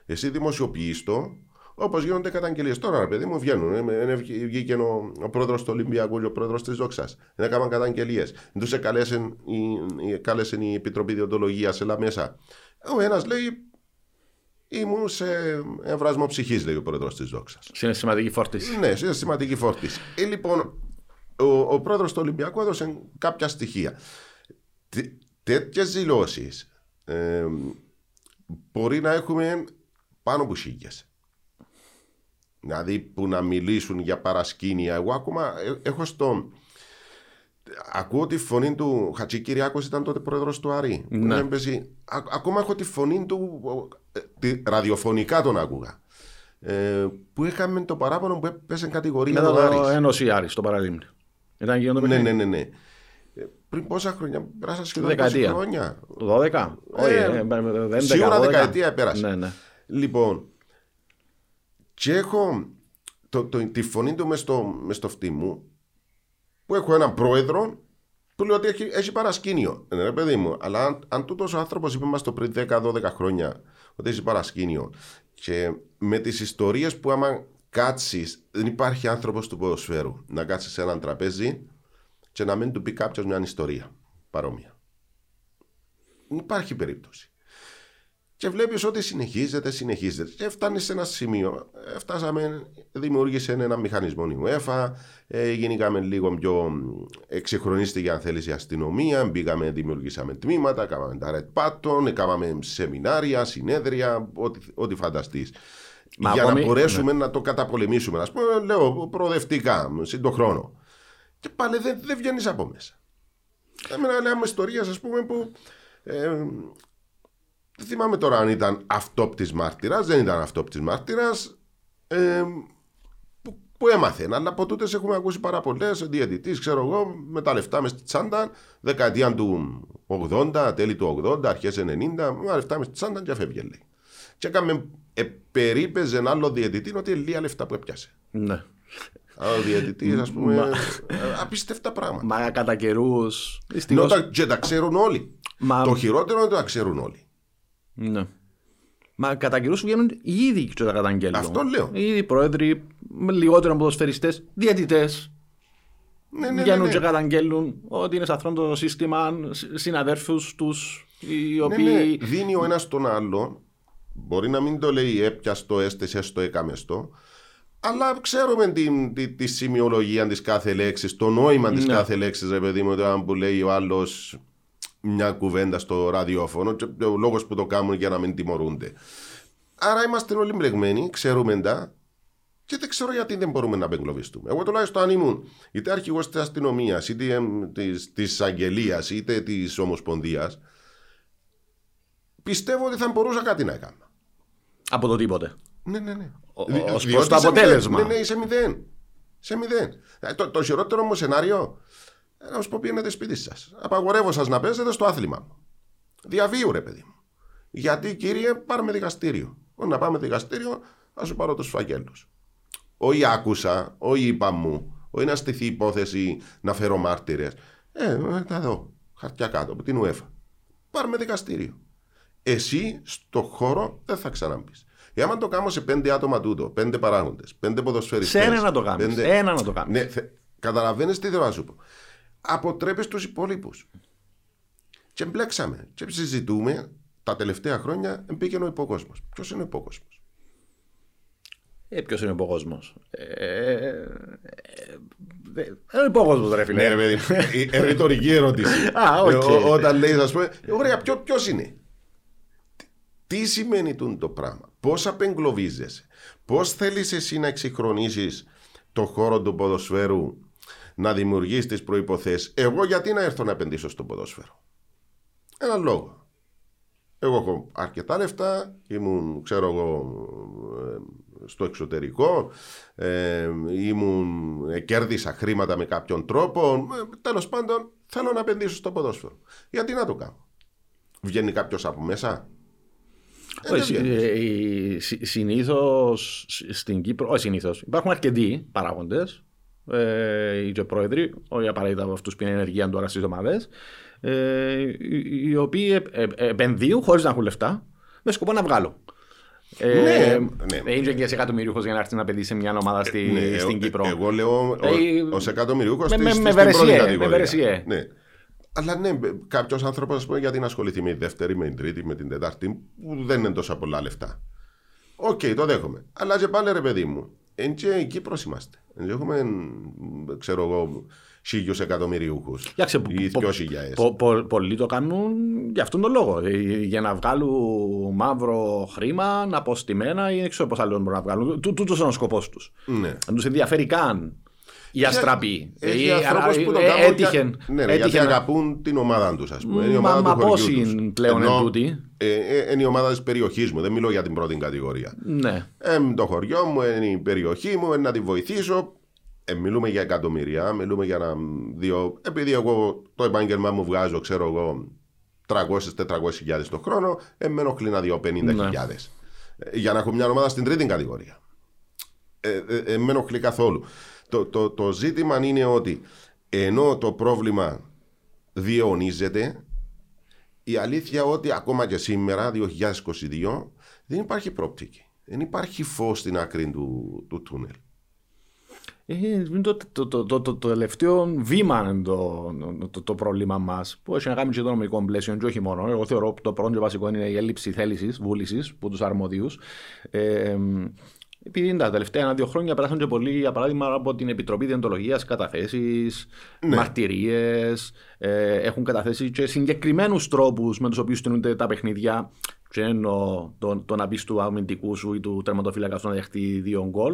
Εσύ δημοσιοποιείς το, όπως γίνονται καταγγελίες. Τώρα, ρε παιδί μου, βγαίνουν. Ε, ε, Βγήκε ο, ο πρόεδρος του Ολυμπιακού και ο πρόεδρος της Δόξας. Δεν έκαναν καταγγελίες. Τους κάλεσε η, κάλεσε η Επιτροπή Διοντολογίας, έλα μέσα. Ο ένας λέει. Ήμουν σε εμβρασμό ψυχής, λέει ο πρόεδρος της Δόξας. Συναισθηματική φόρτιση. Ναι, είναι σημαντική φόρτιση. Ε, λοιπόν, ο, ο πρόεδρος του Ολυμπιακού έδωσε κάποια στοιχεία. Τέτοιες δηλώσεις ε, μπορεί να έχουμε πάνω από χίλιες. Δηλαδή που να μιλήσουν για παρασκήνια. Εγώ ακόμα ε, έχω στο. Ακούω τη φωνή του Χατζη Κυριάκος ήταν τότε πρόεδρος του Άρη. που Ναι. έμπαιζε- Α- ακόμα έχω τη φωνή του, ε, τη- ραδιοφωνικά τον άκουγα. Ε, που είχαμε το παράπονο που έπεσε κατηγορία Μετά τον Άρης. το Ένωση Άρης στο παραλίμνη. Ήταν και το Ναι, παιχνίδι. ναι, ναι, ναι. Ε, Πριν πόσα χρόνια, πέρασα σχεδόν 20 Δεκαετία. χρόνια. 12. Όχι, Ε, ε, ε, δεν σίγουρα 12. δεκαετία πέρασε. Ναι, ναι. Λοιπόν, και έχω το, το, τη φωνή του μες στο, μες στο φτύ μου, που έχω έναν πρόεδρο που λέει ότι έχει, έχει παρασκήνιο. Ε, ρε παιδί μου, αλλά αν, αν τούτος ο άνθρωπος είπε μας το πριν 10-12 χρόνια ότι έχει παρασκήνιο και με τις ιστορίες που άμα κάτσεις, δεν υπάρχει άνθρωπος του ποδοσφαίρου να κάτσεις σε έναν τραπέζι και να μην του πει κάποιος μια ιστορία παρόμοια. Δεν υπάρχει περίπτωση. Και βλέπεις ότι συνεχίζεται, συνεχίζεται. Και φτάνει σε ένα σημείο. ε, Φτάσαμε, δημιούργησε ένα μηχανισμό η UEFA. Ε, γίνηκαμε λίγο πιο. μ, Εξυγχρονίστηκε, αν θέλεις, η αστυνομία. Μπήκαμε, δημιουργήσαμε τμήματα. Κάναμε τα Red Button. Κάναμε σεμινάρια, συνέδρια. Ό,τι, ό,τι φανταστείς. Μα Για ακόμη- να μπορέσουμε να το καταπολεμήσουμε. Α πούμε, λέω προοδευτικά, σύντο χρόνο. Και πάλι δεν, δεν βγαίνεις από μέσα. Εμένα λέμε ιστορίες, ας πούμε, που. Ε, δεν θυμάμαι τώρα αν ήταν αυτόπτης μάρτυρας, δεν ήταν αυτόπτης μάρτυρας. Ε, που, που έμαθε. Αλλά από τούτες έχουμε ακούσει πάρα πολλές. Διαιτητής, ξέρω εγώ, με τα λεφτά μες στη τσάντα, δεκαετία του 80, τέλη του 80, αρχές 90, με τα λεφτά μες στη τσάντα και φεύγε, λέει. Και έκαμε, ε, περίπεζε ένα άλλο διαιτητή ότι είναι λίγα λεφτά που έπιασε. ναι. Ο διαιτητή, ας πούμε. Μα- ε, απίστευτα πράγματα. Μα κατά καιρούς. Ενώ τα, και τα ξέρουν όλοι. Μα- Το χειρότερο είναι ότι τα ξέρουν όλοι. Ναι. Μα κατά καιρούς βγαίνουν οι ίδιοι και τα καταγγέλνουν. Αυτό λέω. Οι ίδιοι πρόεδροι, με λιγότερο ποδοσφαιριστές, διαιτητές. Ναι, ναι, ναι, Βγαίνουν ναι. και καταγγέλνουν ότι είναι σταθρό το σύστημα, συναδέρφους τους, οι Ναι, οποίοι. ναι, δίνει ο ένας τον άλλο. Μπορεί να μην το λέει έπιαστο, έστεσε, έστω, έκαμε στο. Αλλά ξέρουμε τη, τη, τη σημειολογία της κάθε λέξης, το νόημα της Ναι. κάθε λέξης, ρε παιδί μου, όταν που λέει ο άλλος μια κουβέντα στο ραδιόφωνο, και ο λόγος που το κάνουν για να μην τιμωρούνται. Άρα είμαστε όλοι μπλεγμένοι, ξέρουμε τα, και δεν ξέρω γιατί δεν μπορούμε να απεγκλωβιστούμε. Εγώ τουλάχιστον αν ήμουν είτε αρχηγός της αστυνομίας, είτε της αγγελίας, είτε της Ομοσπονδίας, πιστεύω ότι θα μπορούσα κάτι να έκανα. Από το τίποτε. Ναι, ναι, ναι. Ο- Δι- ως διότι προς το σε αποτέλεσμα. μηδέν. Ναι, ναι, είσαι μηδέν. Σε μηδέν. Ε, Το, το χειρότερο μου σενάριο, ε, να σου πω πήγαινε σπίτι σας. Απαγορεύω σας να παίζετε στο άθλημα μου. Διαβίου, ρε παιδί μου. Γιατί, κύριε, πάρουμε δικαστήριο. Ω, να πάμε δικαστήριο, θα σου πάρω τους φακέλους. Όχι άκουσα, όχι είπα μου, όχι να στηθεί υπόθεση να φέρω μάρτυρες. Ε, ε, τα δω. Χαρτιά κάτω από την UEFA. Πάρουμε δικαστήριο. Εσύ στο χώρο δεν θα ξαναμπείς. Εάν το κάνω σε πέντε άτομα τούτο, πέντε παράγοντες, πέντε ποδοσφαιριστέ. Σε ένα να το κάνεις, ένα να το κάνεις. Ναι, θε... καταλαβαίνεις τι θέλω να σου πω. Αποτρέπεις τους υπόλοιπους. Και μπλέξαμε. Και συζητούμε τα τελευταία χρόνια μπήκε ο υποκόσμος. Ποιος είναι ο υποκόσμος; Ε, Ποιος είναι ο υποκόσμος; Ε, ε, ε, ε, είναι ο υποκόσμος, ρε φίλε. Ναι, ρε παιδί. η- ε, Ρητορική ερώτηση. Α, οκ. Ε, ο- Όταν λέει, ας πούμε, «Ε, ωραία, ποιο είναι; Τι- Τι σημαίνει τούτο το πράγμα, πώς απεγκλωβίζεσαι, πώς θέλεις εσύ να εξυγχρονίσεις το χώρο του ποδοσφαίρου, να δημιουργήσει τις προϋποθέσεις. Εγώ γιατί να έρθω να επενδύσω στο ποδόσφαιρο; Ένα λόγο. Εγώ έχω αρκετά λεφτά, ήμουν, ξέρω εγώ, ε, στο εξωτερικό, ε, ήμουν, ε, κέρδισα χρήματα με κάποιον τρόπο. Ε, τέλος πάντων, θέλω να επενδύσω στο ποδόσφαιρο. Γιατί να το κάνω; βγαίνει κάποιος από μέσα; Ε, δεν Όχι, βγαίνει. ε, ε, Συνήθως στην Κύπρο, όχι συνήθως, υπάρχουν αρκετοί παράγοντες. Ε, οι και πρόεδροι, όχι απαραίτητα από αυτούς που είναι ενεργεία τώρα στι ομάδες, ε, οι, οι οποίοι ε, ε, επενδύουν χωρίς να έχουν λεφτά με σκοπό να βγάλουν. Ε, Ναι, ναι. Είναι και εσύ εκατομμυρίουχος για να έρθεις να παιδί σε μια ομάδα στη, Ναι, στην ε, Κύπρο. Εγώ λέω Ε, ω εκατομμυριούχο με- στη, με- στη, με στην πρώτη βερεσιέ, με κατηγορία. βερεσιέ. Ναι. Αλλά ναι, κάποιος άνθρωπος γιατί να ασχοληθεί με τη δεύτερη, με την τρίτη, με την τετάρτη, που δεν είναι τόσα πολλά λεφτά. Οκ, το δέχομαι. Αλλά και πάλι ρε παιδί μου, εν και η Κύπρος είμαστε. Εν και έχουμε, μ, ξέρω εγώ, χίλιους εκατομμυριούχους. Κοίταξε, πο- Ή πο- δυο χιλιάδες. πο- πο- πολλοί το κάνουν για αυτόν τον λόγο. Ε, Για να βγάλουν μαύρο χρήμα, αποστημένα ή δεν ξέρω πώ άλλο μπορούν να βγάλουν. Τούτος είναι ο σκοπός τους. Ναι. Δεν τους ενδιαφέρει καν η αστραπή. Έχει Ε, ανθρώπους ε, που το ε, κάνουν έτυχε. για- Ναι, ρε, γιατί έτυχε να- αγαπούν την ομάδα τους, ας πούμε. Είναι η Μα- ομάδα μα του χωριού πόσοι τους. είναι πλέον Ενώ, εν τούτοι; ε, ε, είναι η ομάδα της περιοχής μου, δεν μιλώ για την πρώτη κατηγορία. Ναι. Ε, το χωριό μου, είναι η περιοχή μου, είναι να τη βοηθήσω. Ε, μιλούμε για εκατομμυρία, μιλούμε για ένα δύο. Επειδή εγώ το επάγγελμά μου βγάζω, ξέρω εγώ, 300-400 χιλιάδες το χρόνο, ε, με ενοχλεί να δω 50 χιλιάδες. για να έχω μια ομάδα στην τρίτη κατηγορία. Ε, ε, ε, με ενοχλεί καθόλου. Το, το, το ζήτημα είναι ότι ενώ το πρόβλημα διαιωνίζεται, η αλήθεια ότι ακόμα και σήμερα, 2022, δεν υπάρχει πρόπτικη. Δεν υπάρχει φως στην άκρη του, του τούνελ. Ε, είναι το, το, το, το, το, το τελευταίο βήμα είναι το, το, το πρόβλημα μας. Που έχει να κάνει και το νομικό πλαίσιο, και όχι μόνο. Εγώ θεωρώ ότι το πρώτο και βασικό είναι η έλλειψη θέλησης, βούλησης που τους αρμοδίους. Ε, επειδή τα τελευταία ένα-δύο χρόνια περάσαν και πολλοί, για παράδειγμα, από την Επιτροπή Διεντολογία καταθέσεις, Ναι. μαρτυρίες. Ε, έχουν καταθέσει και συγκεκριμένους τρόπους με τους οποίους στείνονται τα παιχνίδια. Και εννοώ το, το να μπει του αμυντικού σου ή του τερματοφύλακα σου να δεχτεί δύο γκολ.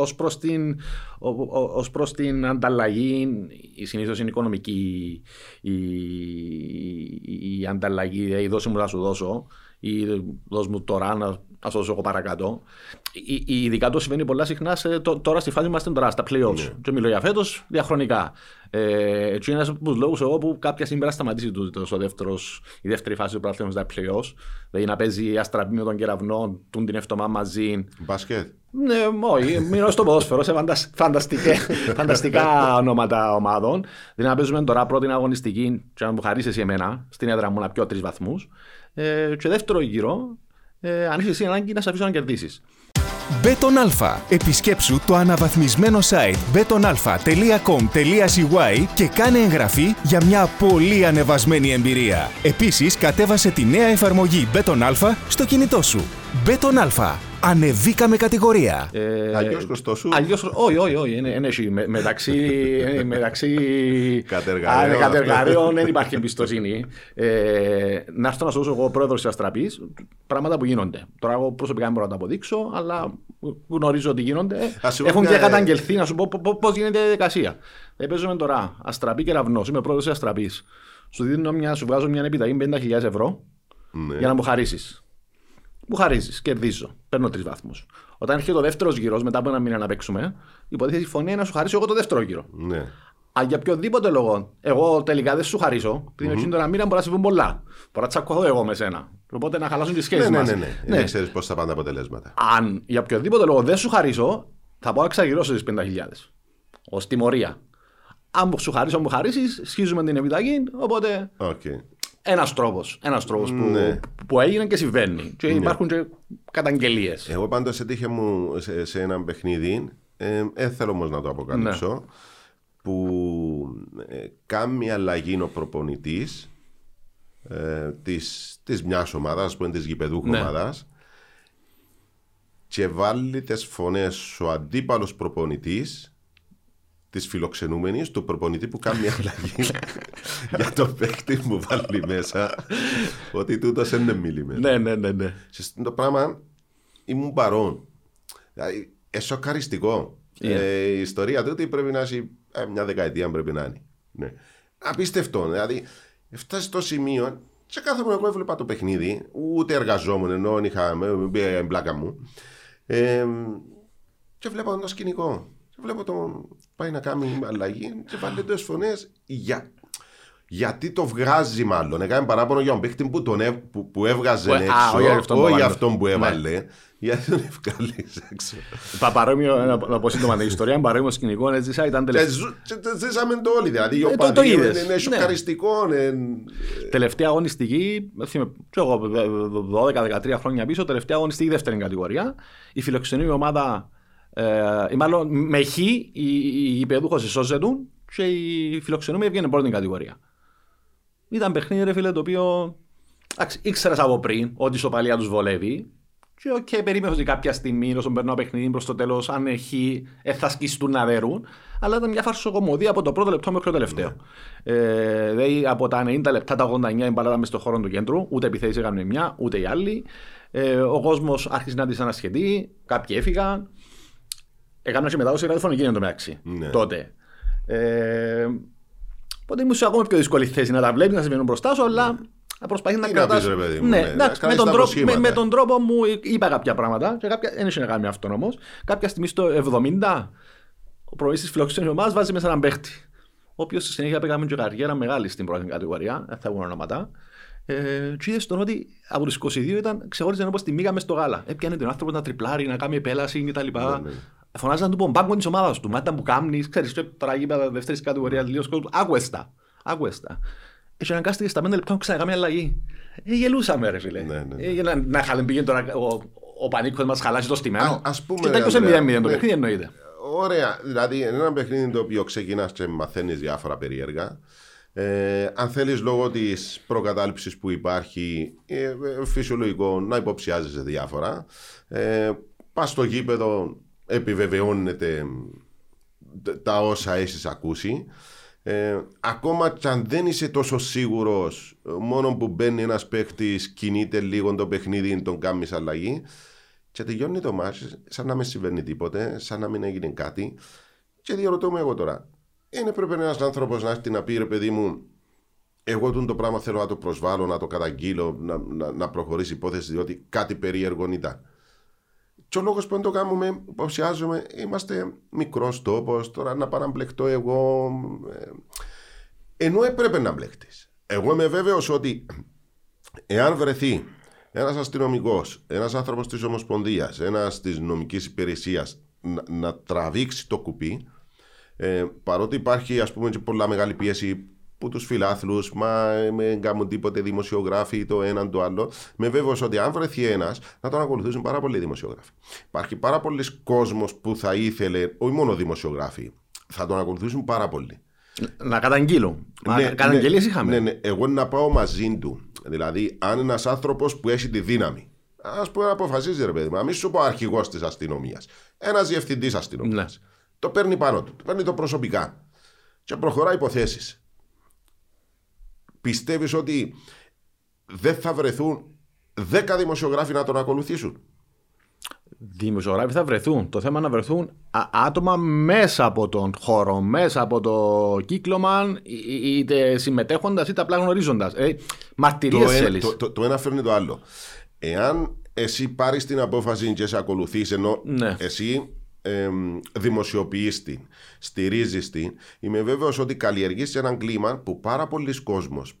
Ω προς την, ο- ο- ως προς την ανταλλαγή, συνήθως είναι οικονομική η, η, η ανταλλαγή. Δηλαδή, δώσε μου να σου δώσω, ή δώσ' μου τώρα να, να σου δώσω εγώ παρακάτω. Η- η- Ειδικά το συμβαίνει πολλά συχνά σε, το- τώρα στη φάση που είμαστε τώρα, στα playoffs. Και μιλώ για φέτος διαχρονικά. Ε, και είναι ένας από τους λόγους εγώ που κάποια στιγμή πρέπει να σταματήσει τούτος ο δεύτερος, η δεύτερη φάση του πρωταθλήματος στα playoffs. Δηλαδή να παίζει αστραπή με τον κεραυνό, τούν την εβδομάδα μαζί. Μπάσκετ. Ναι, όχι, μείνω στο ποδόσφαιρο, σε φαντασ- φανταστικέ- φανταστικά ονόματα ομάδων. Δηλαδή να παίζουμε τώρα πρώτη αγωνιστική, και να μου χαρίσεις εσύ εμένα, στην έδρα μου να πιάω τρεις βαθμούς. Ε, και δεύτερο γύρο, ε, αν έσιεις εσύ ανάγκη να σε αφήσω να κερδίσεις. Bet on Alfa. Επισκέψου το αναβαθμισμένο site betonalpha.com.cy και κάνε εγγραφή για μια πολύ ανεβασμένη εμπειρία. Επίσης, κατέβασε τη νέα εφαρμογή Bet on Alfa στο κινητό σου. Μπέτον Αλφα. Ανεβήκαμε κατηγορία. Ε, Αλλιώς χρωστό σου. Αλλιώς, όχι, όχι, όχι. Είναι, είναι εσύ. Με- μεταξύ, ε, μεταξύ Κατεργαρίων. Α, ναι, κατεργαρίων δεν υπάρχει εμπιστοσύνη. Ε, να έρθω να σου δώσω εγώ πρόεδρος της Αστραπής, πράγματα που γίνονται. Τώρα, εγώ προσωπικά δεν μπορώ να τα αποδείξω, αλλά γνωρίζω ότι γίνονται. Ας σου πω Έχουν μια- και καταγγελθεί να σου πω πώς γίνεται η διαδικασία. Ε, παίζουμε τώρα Αστραπή και Ραυνό. Είμαι πρόεδρος της Αστραπής. Σου, δίνω μια, σου βγάζω μια επιταγή 50.000 ευρώ Ναι. για να μου χαρίσεις. Μου χαρίζει, κερδίζω. Παίρνω τρεις βαθμούς. Όταν έρχεται ο δεύτερος γύρος, μετά από ένα μήνα να παίξουμε, υποτίθεται η συμφωνία είναι να σου χαρίσω εγώ το δεύτερο γύρο. Ναι. Αν για οποιοδήποτε λόγο εγώ τελικά δεν σου χαρίσω, την mm-hmm. το ένα μήνα μπορεί να συμβούν πολλά. Μπορεί να τσακωθώ εγώ με σένα. Οπότε να χαλάσουν τις σχέσεις Ναι, ναι, μας. ναι, ναι. Δεν ξέρεις πώς θα πάνε τα αποτελέσματα. Αν για οποιοδήποτε λόγο δεν σου χαρίσω, θα πάω να εξαργυρώσω τις 50.000. Ως τιμωρία. Αν σου χαρίσω, μου χαρίσεις, σχίζουμε την επιταγή. Οπότε Οκ. Ένας τρόπος ένας τρόπος που, Ναι. που έγινε και συμβαίνει. Και υπάρχουν και καταγγελίες. Εγώ πάντως έτυχε μου σε, σε ένα παιχνίδι, ε, δεν θέλω όμως να το αποκαλύψω, Ναι. που ε, κάνει αλλαγή ο προπονητής ε, της, της μιας ομάδας, ας πούμε της γηπεδούχου Ναι. ομάδας και βάλει τις φωνές ο αντίπαλος προπονητής της φιλοξενούμενης, του προπονητή που κάνει αλλαγή για το παίκτη που βάλει μέσα ότι τούτος είναι μιλημένο. Ναι, ναι, ναι. ναι. Και στο το πράγμα ήμουν παρόν. Δηλαδή, ε, σοκαριστικό. Ε, η ιστορία τούτη πρέπει να έχει ε, μια δεκαετία πρέπει να είναι. Ναι. Απίστευτο. Δηλαδή, φτάσει στο σημείο και κάθε μου εγώ έβλεπα το παιχνίδι, ούτε εργαζόμουν ενώ είχα μπει μπλάκα μου. Ε, και βλέπω το σκηνικό. Και βλέπω τον πάει να κάνει αλλαγή και βάλει δύο φωνέ για, Γιατί το βγάζει μάλλον. Έκανε παράπονο για τον παίχτη που, τον έβ- που, που έβγαζε Που- α, έξω. όχι αυτόν που όχι έβαλε. αυτόν που Ναι. έβαλε. Γιατί τον έβγαλες έξω. Πα- Παρόμοιο, να να πω σύντομα την ιστορία, παρόμοιο σκηνικό έζησα ήταν Και τελευταία. ζου- και το ζήσαμε το όλοι. Δηλαδή, ο Ε, το- το Παδίου είδες. είναι Ναι. σοκαριστικό. ε, Τελευταία αγωνιστική, δεν θυμάμαι, ξέρω εγώ, 12-13 χρόνια πίσω, τελευταία αγωνιστική δεύτερη κατηγορία. Η φιλοξενή ομάδα, ε, ή μάλλον με Χ, οι, οι γηπεδούχος εσώζετουν και η φιλοξενούμενη έβγαινε πρώτη κατηγορία. Ήταν παιχνίδι, ρε φίλε, το οποίο εντάξει, ήξερες από πριν ότι η ισοπαλία τους βολεύει. Και OK, okay, περίμενες ότι κάποια στιγμή, όσο περνάω παιχνίδι προς το τέλος, αν έχει, ε, θα σκιστούν να δερούν. Αλλά ήταν μια φαρσοκομωδία από το πρώτο λεπτό μέχρι το τελευταίο. Ε, δηλαδή από τα 90 λεπτά, τα 89 η μπάλα ήταν μες στο χώρο του κέντρου, ούτε επιθέσεις έκαναν η μια, ούτε οι άλλοι. Ε, ο κόσμος άρχισε να τη ανασχετεί, κάποιοι έφυγαν. Έκανα και μετάδοση ραδιοφωνική εν τω μεταξύ. Ναι. Τότε. Ε, οπότε ήμουν σε ακόμα πιο δύσκολη θέση να τα βλέπεις, να συμβαίνουν μπροστά σου, αλλά να προσπαθείς να Τι να κρατάς. πεις, ρε παιδί μου, ναι, ναι, εντάξει, να με, κάνεις τον τα τρόπο, με, προσχήματα. με τον τρόπο μου είπα κάποια πράγματα και κάποια, δεν είχε να κάνει με αυτόν όμω. Κάποια στιγμή στο 70 ο προβολή τη φιλοξενία ομάδα βάζει μέσα έναν παίχτη. Ο οποίος στη συνέχεια πήγαμε και καριέρα μεγάλη στην πρώτη κατηγορία, δεν θα βγουν ονόματα. Ε, και είδες τον ότι από τους 22 ήταν ξεχώριζε όπως τη μήγα μες στο γάλα. Έπιανε τον άνθρωπο να τριπλάρει, να κάνει επέλαση κτλ. Ναι, Φωνάζαν του πομπάγκο της ομάδας του. Μάτα που κάμνεις, ξέρεις, τώρα γήπεδα δεύτερης κατηγορίας, λίγος κόσμος. Άκουεστα. Άκουεστα. Έτσι αναγκάστηκε στα 5 λεπτά να ξανακάμει αλλαγή. Ε, γελούσαμε, ρε φίλε. Ναι, ναι. Ε, για να, να είχαμε πήγαινε τώρα ο, ο πανίκος μας χαλάσει το στημένο. Α- ας πούμε, Και ρε, τέλειωσε Ανδρέα, 0-0 το ναι. παιχνίδι εννοείται. Ωραία. Δηλαδή, είναι ένα παιχνίδι το οποίο ξεκινάς και μαθαίνεις διάφορα περίεργα. Ε, αν θέλεις λόγω της προκατάληψης που υπάρχει, ε, ε, φυσιολογικό να υποψιάζεσαι διάφορα. Ε, Πας στο γήπεδο, επιβεβαιώνεται τ- τα όσα έχεις ακούσει. Ε, ακόμα και αν δεν είσαι τόσο σίγουρος, μόνο που μπαίνει ένας παίχτης, κινείται λίγο το παιχνίδι, τον κάνεις αλλαγή. Και τελειώνει το μάτι, σαν να μην συμβαίνει τίποτε, σαν να μην έγινε κάτι. Και διαρωτώ με εγώ τώρα, είναι πρέπει ένας άνθρωπος να έρθει να πει ρε παιδί μου, εγώ τούτο το πράγμα θέλω να το προσβάλλω, να το καταγγείλω, να, να, να προχωρήσει η υπόθεση, διότι κάτι περίεργο ήταν. Και ο λόγος που δεν το κάνουμε, υποψιάζομαι, είμαστε μικρός τόπος. Τώρα να πάω να μπλεχτώ εγώ. ε, Ενώ έπρεπε να μπλεχτεί. Εγώ είμαι βέβαιος ότι εάν βρεθεί ένας αστυνομικός, ένας άνθρωπος της Ομοσπονδίας, ένας της νομικής υπηρεσίας να, να τραβήξει το κουπί, ε, παρότι υπάρχει ας πούμε και πολλά μεγάλη πίεση που τους φιλάθλους, μα ε, με κάνουν τίποτε δημοσιογράφοι το έναν το άλλο, με βέβαιος ότι αν βρεθεί ένας να τον ακολουθήσουν πάρα πολλοί δημοσιογράφοι. Υπάρχει πάρα πολλοί κόσμος που θα ήθελε, όχι μόνο δημοσιογράφοι, θα τον ακολουθήσουν πάρα πολλοί. Να καταγγείλουν. Μα Καταγγελίες είχαμε. Ναι, ναι, εγώ να πάω μαζί του. Δηλαδή, αν ένας άνθρωπος που έχει τη δύναμη, ας πούμε, αποφασίζει ρε παιδί μου, να μην σου πω αρχηγός της αστυνομίας, ένας διευθυντής αστυνομίας, Ναι. το παίρνει πάνω του, το παίρνει το προσωπικά και προχωρά υποθέσεις. Πιστεύεις ότι δεν θα βρεθούν 10 δημοσιογράφοι να τον ακολουθήσουν; Δημοσιογράφοι θα βρεθούν. Το θέμα είναι να βρεθούν α- άτομα μέσα από τον χώρο, μέσα από το κύκλωμα, εί- εί- είτε συμμετέχοντας είτε απλά γνωρίζοντας. Ε, Μαρτυρίες το, ένα, θέλεις. το, το, το ένα φέρνει το άλλο. Εάν εσύ πάρεις την απόφαση και σε ακολουθείς, ενώ Ναι. εσύ εμ, δημοσιοποιείς την, στηρίζεις την, είμαι βέβαιος ότι καλλιεργείς έναν κλίμα που πάρα πολλοί κόσμος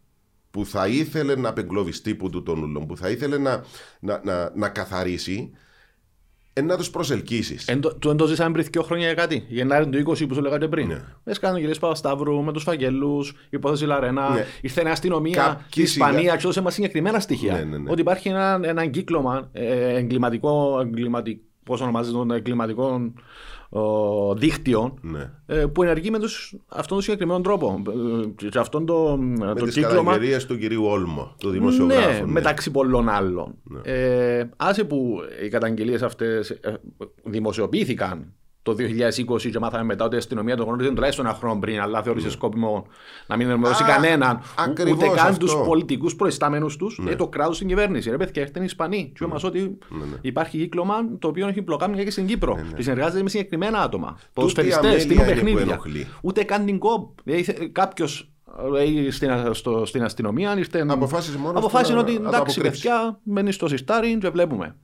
που θα ήθελε να απεγκλωβιστεί που του των ούλων, που θα ήθελε να, να, να, να καθαρίσει, ε, να τους προσελκύσεις. Εν το- Του εν το ζήσαμε πριν δύο χρόνια για κάτι. Γενάρη του 20 που σου λέγατε πριν. Ναι. Με σκάνδαλε Παπασταύρου, με τους φαγγέλου, υπόθεση Λαρένα. Ναι. Ήρθε η αστυνομία, Κάποιοι η Ισπανία σιγά- και έδωσε μας συγκεκριμένα στοιχεία. Ναι, ναι, ναι. Ότι υπάρχει ένα, ένα εγκλήμα, ε, εγκληματικό, εγκληματικό, πώς ονομάζεται, τον εγκληματικό ο, δίκτυο Ναι. ε, που ενεργεί με τους, αυτόν τον συγκεκριμένο τρόπο. Ε, Και αυτόν το, Με το τις κύκλωμα. καταγγελίες του κυρίου Όλμο, του δημοσιογράφου. Ναι, μεταξύ πολλών άλλων. Ε, άσε που οι καταγγελίες αυτές δημοσιοποιήθηκαν το 2020 και μάθαμε μετά ότι η αστυνομία το γνώριζε τουλάχιστον ένα χρόνο πριν, αλλά θεώρησε σκόπιμο να μην ενημερώσει Ναι. Α, κανέναν, ου- ακριβώς ούτε καν αυτό. Ναι. τους πολιτικούς προϊστάμενους τους, ε, το κράτος στην κυβέρνηση. Ρε παιδιά, έρχεται οι Ισπανοί. Και μας ότι Ναι, υπάρχει κύκλωμα το οποίο έχει μπλοκάμια και στην Κύπρο. Και συνεργάζεται με συγκεκριμένα άτομα. Ποδοσφαιριστέ, αμέλεια στείλουν είναι που παιχνίδια. ενοχλεί. Ούτε καν την κοπ. Κάποιος στην, στο- στην αστυνομία ήρθε. Αποφάσισε μόνος του αποφάσισε να- ότι να το εντάξει, αποκρύψει. παιδιά, μένει στο συστάρι και βλέπουμε.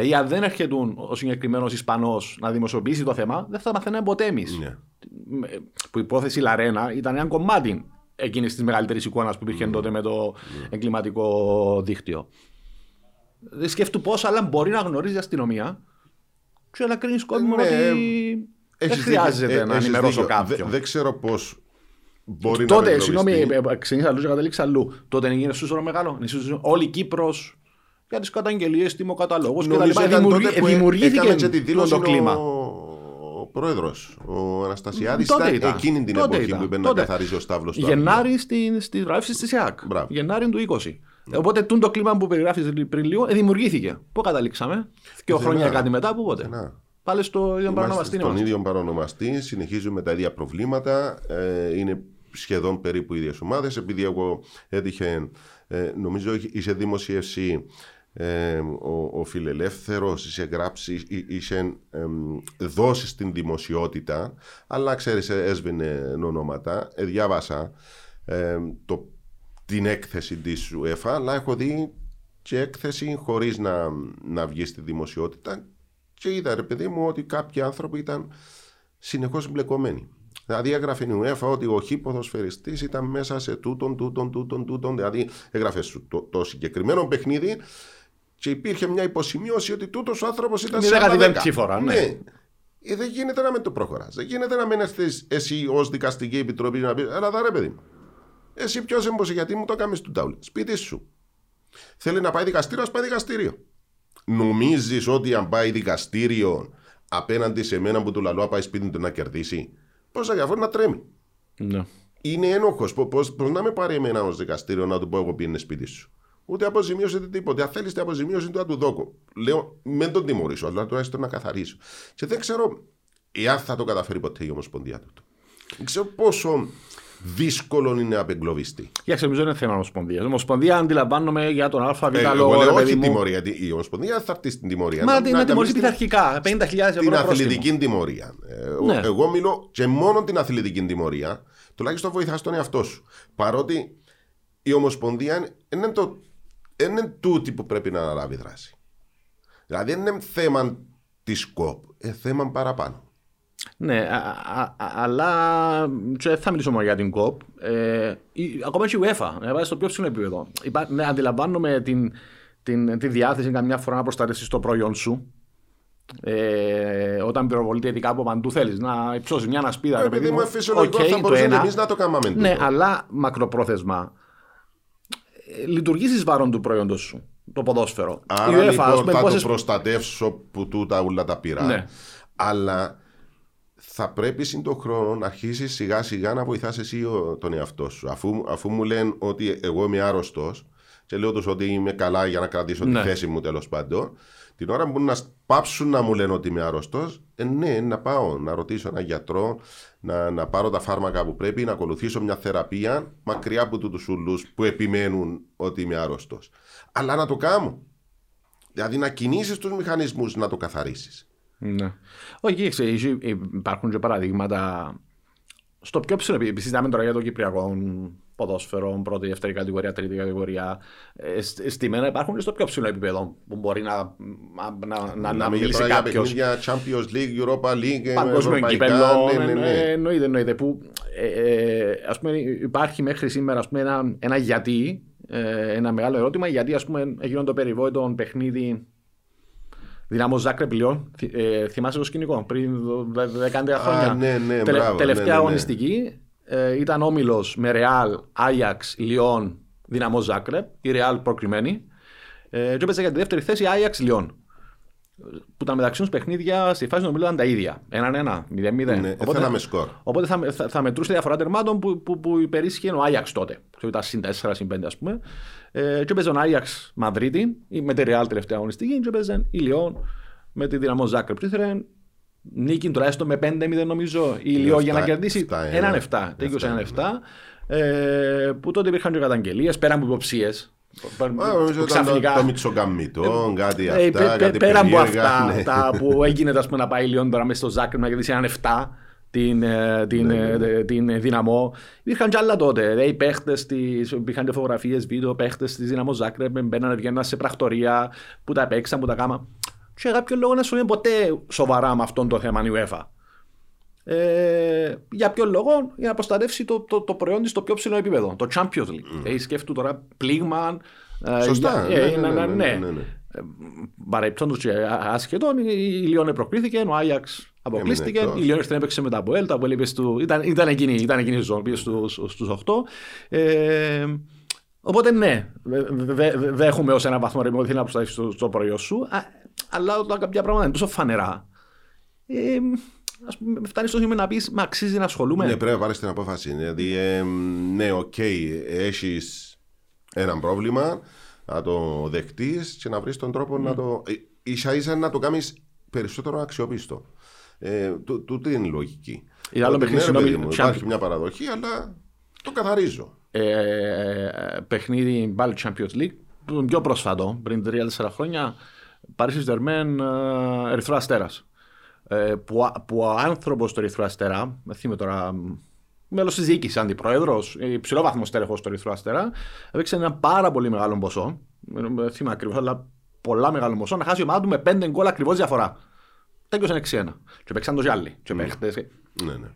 Δηλαδή, αν δεν έρχεται ο συγκεκριμένος Ισπανός να δημοσιοποιήσει το θέμα, δεν θα μαθαίναμε ποτέ εμείς. Ναι. Που η υπόθεση Λαρένα ήταν ένα κομμάτι εκείνης της μεγαλύτερης εικόνας που υπήρχε τότε με το εγκληματικό δίκτυο. Δεν σκέφτου πώς, αλλά μπορεί να γνωρίζεις η αστυνομία και να κρίνεις κόσμο Ναι, ότι δεν Έχεις χρειάζεται δίκιο. Ε, να έχεις ενημερώσω δίκιο. κάποιον. Δεν- Δεν ξέρω πώς μπορεί να Τότε, συγγνώμη, εγκλωβιστεί. ε, ξεκίνησα αλλού και κατέληξα αλλού. Τότε έγινε σούσορο μεγάλο. Είναι σούσορο- Όλη η Κύπρος για τις καταγγελίες, τιμοκαταλόγους και τα Νομίζω λοιπά. ήταν Δημιουργεί- τότε που ε- Δημιουργήθηκε έκανε και τη δήλωση το κλίμα. ο, ο πρόεδρος, ο Αναστασιάδης, Τότε ήταν, ήταν. εκείνη την Τότε εποχή ήταν. που είπε να Τότε. καθαρίζει ο Σταύλο του Γενάρη στην- στη βράβευση της ΙΑΚ. Μπράβο. Γενάρη του 20. Οπότε τούν το κλίμα που περιγράφεις πριν λίγο ε, δημιουργήθηκε. Πού καταλήξαμε, δύο Πουθενά. χρόνια κάτι μετά, πού πότε; Πουθενά. Πάλι στο ίδιο Είμαστε παρονομαστή. στον είμαστε. ίδιο παρονομαστή, συνεχίζουμε τα ίδια προβλήματα. Ε, είναι σχεδόν περίπου οι ίδιες ομάδες. Επειδή εγώ έτυχε, ε, νομίζω είχε δημοσίευση ε, ο, ο Φιλελεύθερος, είχε γράψει, εί- είχε ε, δώσεις στην δημοσιότητα, αλλά ξέρεις, ε, έσβηνε ονόματα. Ε, διάβασα ε, το, την έκθεση της UEFA, αλλά έχω δει και έκθεση χωρίς να, να βγει στη δημοσιότητα και είδα ρε παιδί μου ότι κάποιοι άνθρωποι ήταν συνεχώς μπλεκωμένοι. Δηλαδή έγραφε η UEFA ότι ο χι ποδοσφαιριστής ήταν μέσα σε τούτον, τούτον, τούτον, τούτον. Δηλαδή έγραφε σου το, το συγκεκριμένο παιχνίδι και υπήρχε μια υποσημείωση ότι τούτος ο άνθρωπος ήταν Είναι σε άλλα 15η δέκα. φορά, ναι. Ε, δεν γίνεται να με το προχωράς. Δεν γίνεται να μην έρθεις εσύ ως δικαστική επιτροπή να πεις: Έλα, δα, ρε παιδί μου. Εσύ ποιος έμπωσε, γιατί μου το κάνει του τάουλ. Σπίτι σου. Θέλει να πάει δικαστήριος, α πάει δικαστήριο. Νομίζεις ότι αν πάει δικαστήριο απέναντι σε μένα που του λαλό να πάει σπίτι του να κερδίσει. Πόσα διαφορά να τρέμει. Ναι. Είναι ένοχος. Πώς να με πάρει εμένα ως δικαστήριο να του πω εγώ πήγαινε σπίτι σου. Ούτε αποζημίωση ούτε τίποτα. Αν θέλεις την αποζημίωση του να του δώκω. Λέω, μην τον τιμωρήσω, αλλά τουλάχιστον να καθαρίσω. Και δεν ξέρω εάν θα το καταφέρει ποτέ η Ομοσπονδία του. Δεν ξέρω πόσο δύσκολο είναι να απεγκλωβιστεί. Για νομίζω είναι θέμα ομοσπονδίας. Ομοσπονδία αντιλαμβάνομαι για τον ΑΒ Ε, εγώ λόγο. λέω ρε παιδί όχι μου. τιμωρία. γιατί Η Ομοσπονδία θα έρθει στην τιμωρία. Μα την να τιμωρήσει την- πειθαρχικά. 50.000 ευρώ την πρόστιμο. αθλητική τιμωρία. Ε, ο- Ναι. Εγώ μιλώ και μόνο την αθλητική τιμωρία, τουλάχιστον βοηθάς τον εαυτό σου. Παρότι η Ομοσπονδία είναι, το, είναι τούτη που πρέπει να αναλάβει δράση. Δηλαδή δεν είναι θέμα της ΚΟΠ, είναι θέμα παραπάνω. Ναι, α, α, α, αλλά και δεν θα μιλήσω μόνο για την ΚΟΠ. Ε, η- ακόμα και η UEFA, να πάει στο πιο ψηλό επίπεδο. Υπά, ναι, αντιλαμβάνομαι την, την, τη διάθεση καμιά φορά να προστατεύσεις το προϊόν σου. Ε, όταν πυροβολείται ειδικά από παντού θέλεις να υψώσεις μια ασπίδα. Ε, ρε παιδί επειδή μου είναι φυσιολογικός, Οκ, θα το μπορούσαμε ένα. εμείς να το κάναμε Ναι, τούτο. αλλά μακροπρόθεσμα ε, λειτουργείς εις βάρον του προϊόντος σου. Το ποδόσφαιρο. Άρα Η UEFA, ας λοιπόν πούμε, θα πόσες- το προστατεύσω που τούτα όλα τα πειρά. Ναι. Αλλά θα πρέπει συν τον χρόνο να αρχίσεις σιγά σιγά να βοηθάς εσύ ο- τον εαυτό σου. Αφού, αφού μου λένε ότι εγώ είμαι άρρωστος και λέω τους ότι είμαι καλά για να κρατήσω Ναι. τη θέση μου τέλος πάντων, την ώρα που να πάψουν να μου λένε ότι είμαι άρρωστος, ε, ναι, να πάω να ρωτήσω έναν γιατρό, να, να πάρω τα φάρμακα που πρέπει, να ακολουθήσω μια θεραπεία μακριά από του ούλου που επιμένουν ότι είμαι άρρωστος. Αλλά να το κάνω. Δηλαδή να κινήσεις τους μηχανισμούς να το καθαρίσεις. Ναι. Όχι, κοίταξε, έχει- υπάρχουν και παραδείγματα στο πιο ψηλό επίπεδο. Συζητάμε τώρα για το κυπριακό ποδόσφαιρο, πρώτη, δεύτερη κατηγορία, τρίτη κατηγορία. Ε, σ- στη μένα υπάρχουν και στο πιο ψηλό επίπεδο που μπορεί να, να, να, να, να Μιλάμε μιλήσει τώρα για κάποιος. παιχνίδια Champions League, Europa League, Παγκόσμιο ευρωπαϊκά, κύπελο. ναι, ναι, ναι. ε, Εννοείται, εννοείται. Που, ε, ε, ας πούμε, υπάρχει μέχρι σήμερα ας πούμε, ένα, ένα γιατί, ε, ένα μεγάλο ερώτημα, γιατί ας πούμε, έγινε το περιβόητο παιχνίδι Δυναμό Ζάκρεπ Λιόν. Θυ- ε, θυμάσαι το σκηνικό πριν δο- δε- δεκάντα χρόνια. ναι, ναι, Τελε- μπράβο, τελευταία ναι, ναι, ναι. αγωνιστική ε, ήταν όμιλος με Ρεάλ, Άγιαξ, Λιόν, Δυναμό Ζάκρεπ. Η Ρεάλ προκριμένη. Ε, και έπαιζε για τη δεύτερη θέση Άγιαξ Λιόν. Που τα μεταξύ τους παιχνίδια στη φάση του ομίλου ήταν τα ίδια. 1-1, 0-0. Ναι, θέλαμε σκορ. Οπότε θα, θα, θα μετρούσε τη διαφορά τερμάτων που, που, που υπερίσχυε ο Άγιαξ τότε. Ξέρω ήταν συν 4, συν 5 ας πούμε. Ε, και έπαιζε ο Άγιαξ Μαδρίτη ή με τη Ρεάλ τελευταία αγωνιστική και έπαιζε η Λιόν με τη δυναμό Ζάκρεπ. Και ήθελε νίκη τουλάχιστον με 5-0 νομίζω η Λιόν για να Εφτά- κερδίσει εφτά ένα. έναν 7. Τέκειο Εφτά έναν ένα. 7. Ε, που τότε υπήρχαν και καταγγελίες πέρα από υποψίες. Α, νομίζω ήταν το, το Μιτσοκαμιτό, κάτι Ε, αυτά, πε- πε- κάτι πέρα από περίεργα, αυτά ναι. τα που έγινε ας πούμε, να πάει η Λιόν τώρα μέσα στο Ζάκρεπ να κερδίσει έναν 7 την, ε, την, Ναι, ε, την δυναμό. Υπήρχαν κι άλλα τότε. Δηλαδή, οι παίχτες της, υπήρχαν και φωτογραφίες, βίντεο, παίχτες της δυναμός Ζάκρεπ μπαίνανε, βγαίναν σε πρακτορία που τα παίξαν, που τα κάμα. Και για κάποιο λόγο να σου λένε ποτέ σοβαρά με αυτόν το θέμα η UEFA. Ε, για ποιο λόγο, για να προστατεύσει το, το, το προϊόν της στο πιο ψηλό επίπεδο, το Champions League. Mm. σκέφτου τώρα πλήγμα. ε, Σωστά. για- ε, ναι, ναι, ναι, ναι, ναι. ναι, ναι. Παρεπτόντω και άσχετον, η η Λιόν προκλήθηκε, ο Άγιαξ αποκλείστηκε. εκτός. Η Λιόν ήρθε να έπαιξε με τα Αποέλ. Τα Αποέλ είπες στου- ήταν, ήταν, εκείνη, ήταν εκείνη η ζώνη, πήγες στου 8. Ε, οπότε ναι, δεν δε, δε, δε έχουμε ως ένα βαθμό ρημό ότι θέλει να προστατεύσεις το, το προϊόν σου. Α, αλλά όταν κάποια πράγματα είναι τόσο φανερά. Ε, ας πούμε, φτάνεις στο σημείο να πεις Μα αξίζει να ασχολούμαι. Ναι, πρέπει να πάρεις την απόφαση. Δηλαδή, ε, ναι, οκ, έχεις ένα πρόβλημα, να το δεχτείς και να βρεις τον τρόπο να το. ε, ίσα ίσα να το κάνεις περισσότερο αξιόπιστο. Ε, τού- τούτη είναι η λογική. Ή άλλο Ότι, παιχνίδι, ναι, ρε παιδί συγγνώμη, μου, Champions. υπάρχει μια παραδοχή, αλλά το καθαρίζω. ε, παιχνίδι πάλι Champions League, το πιο πρόσφατο, πριν 3-4 χρόνια, Paris Saint-Germain, ε, Ερυθρό Αστέρας. Ε, που, α- που ο άνθρωπος του Ερυθρού Αστέρα, δεν θυμάμαι τώρα, μέλος της διοίκησης, αντιπρόεδρος, υψηλό βαθμό στέλεχος του Ερυθρού Αστέρα, έπαιξε ένα πάρα πολύ μεγάλο ποσό. Δεν θυμάμαι ακριβώς, αλλά πολλά μεγάλο ποσό, να χάσει η ομάδα του με 5 γκολ ακριβώς διαφορά. Τέλειωσε 6-1. Και παίξαν το άλλοι. Και παίχτες. Ναι, ναι.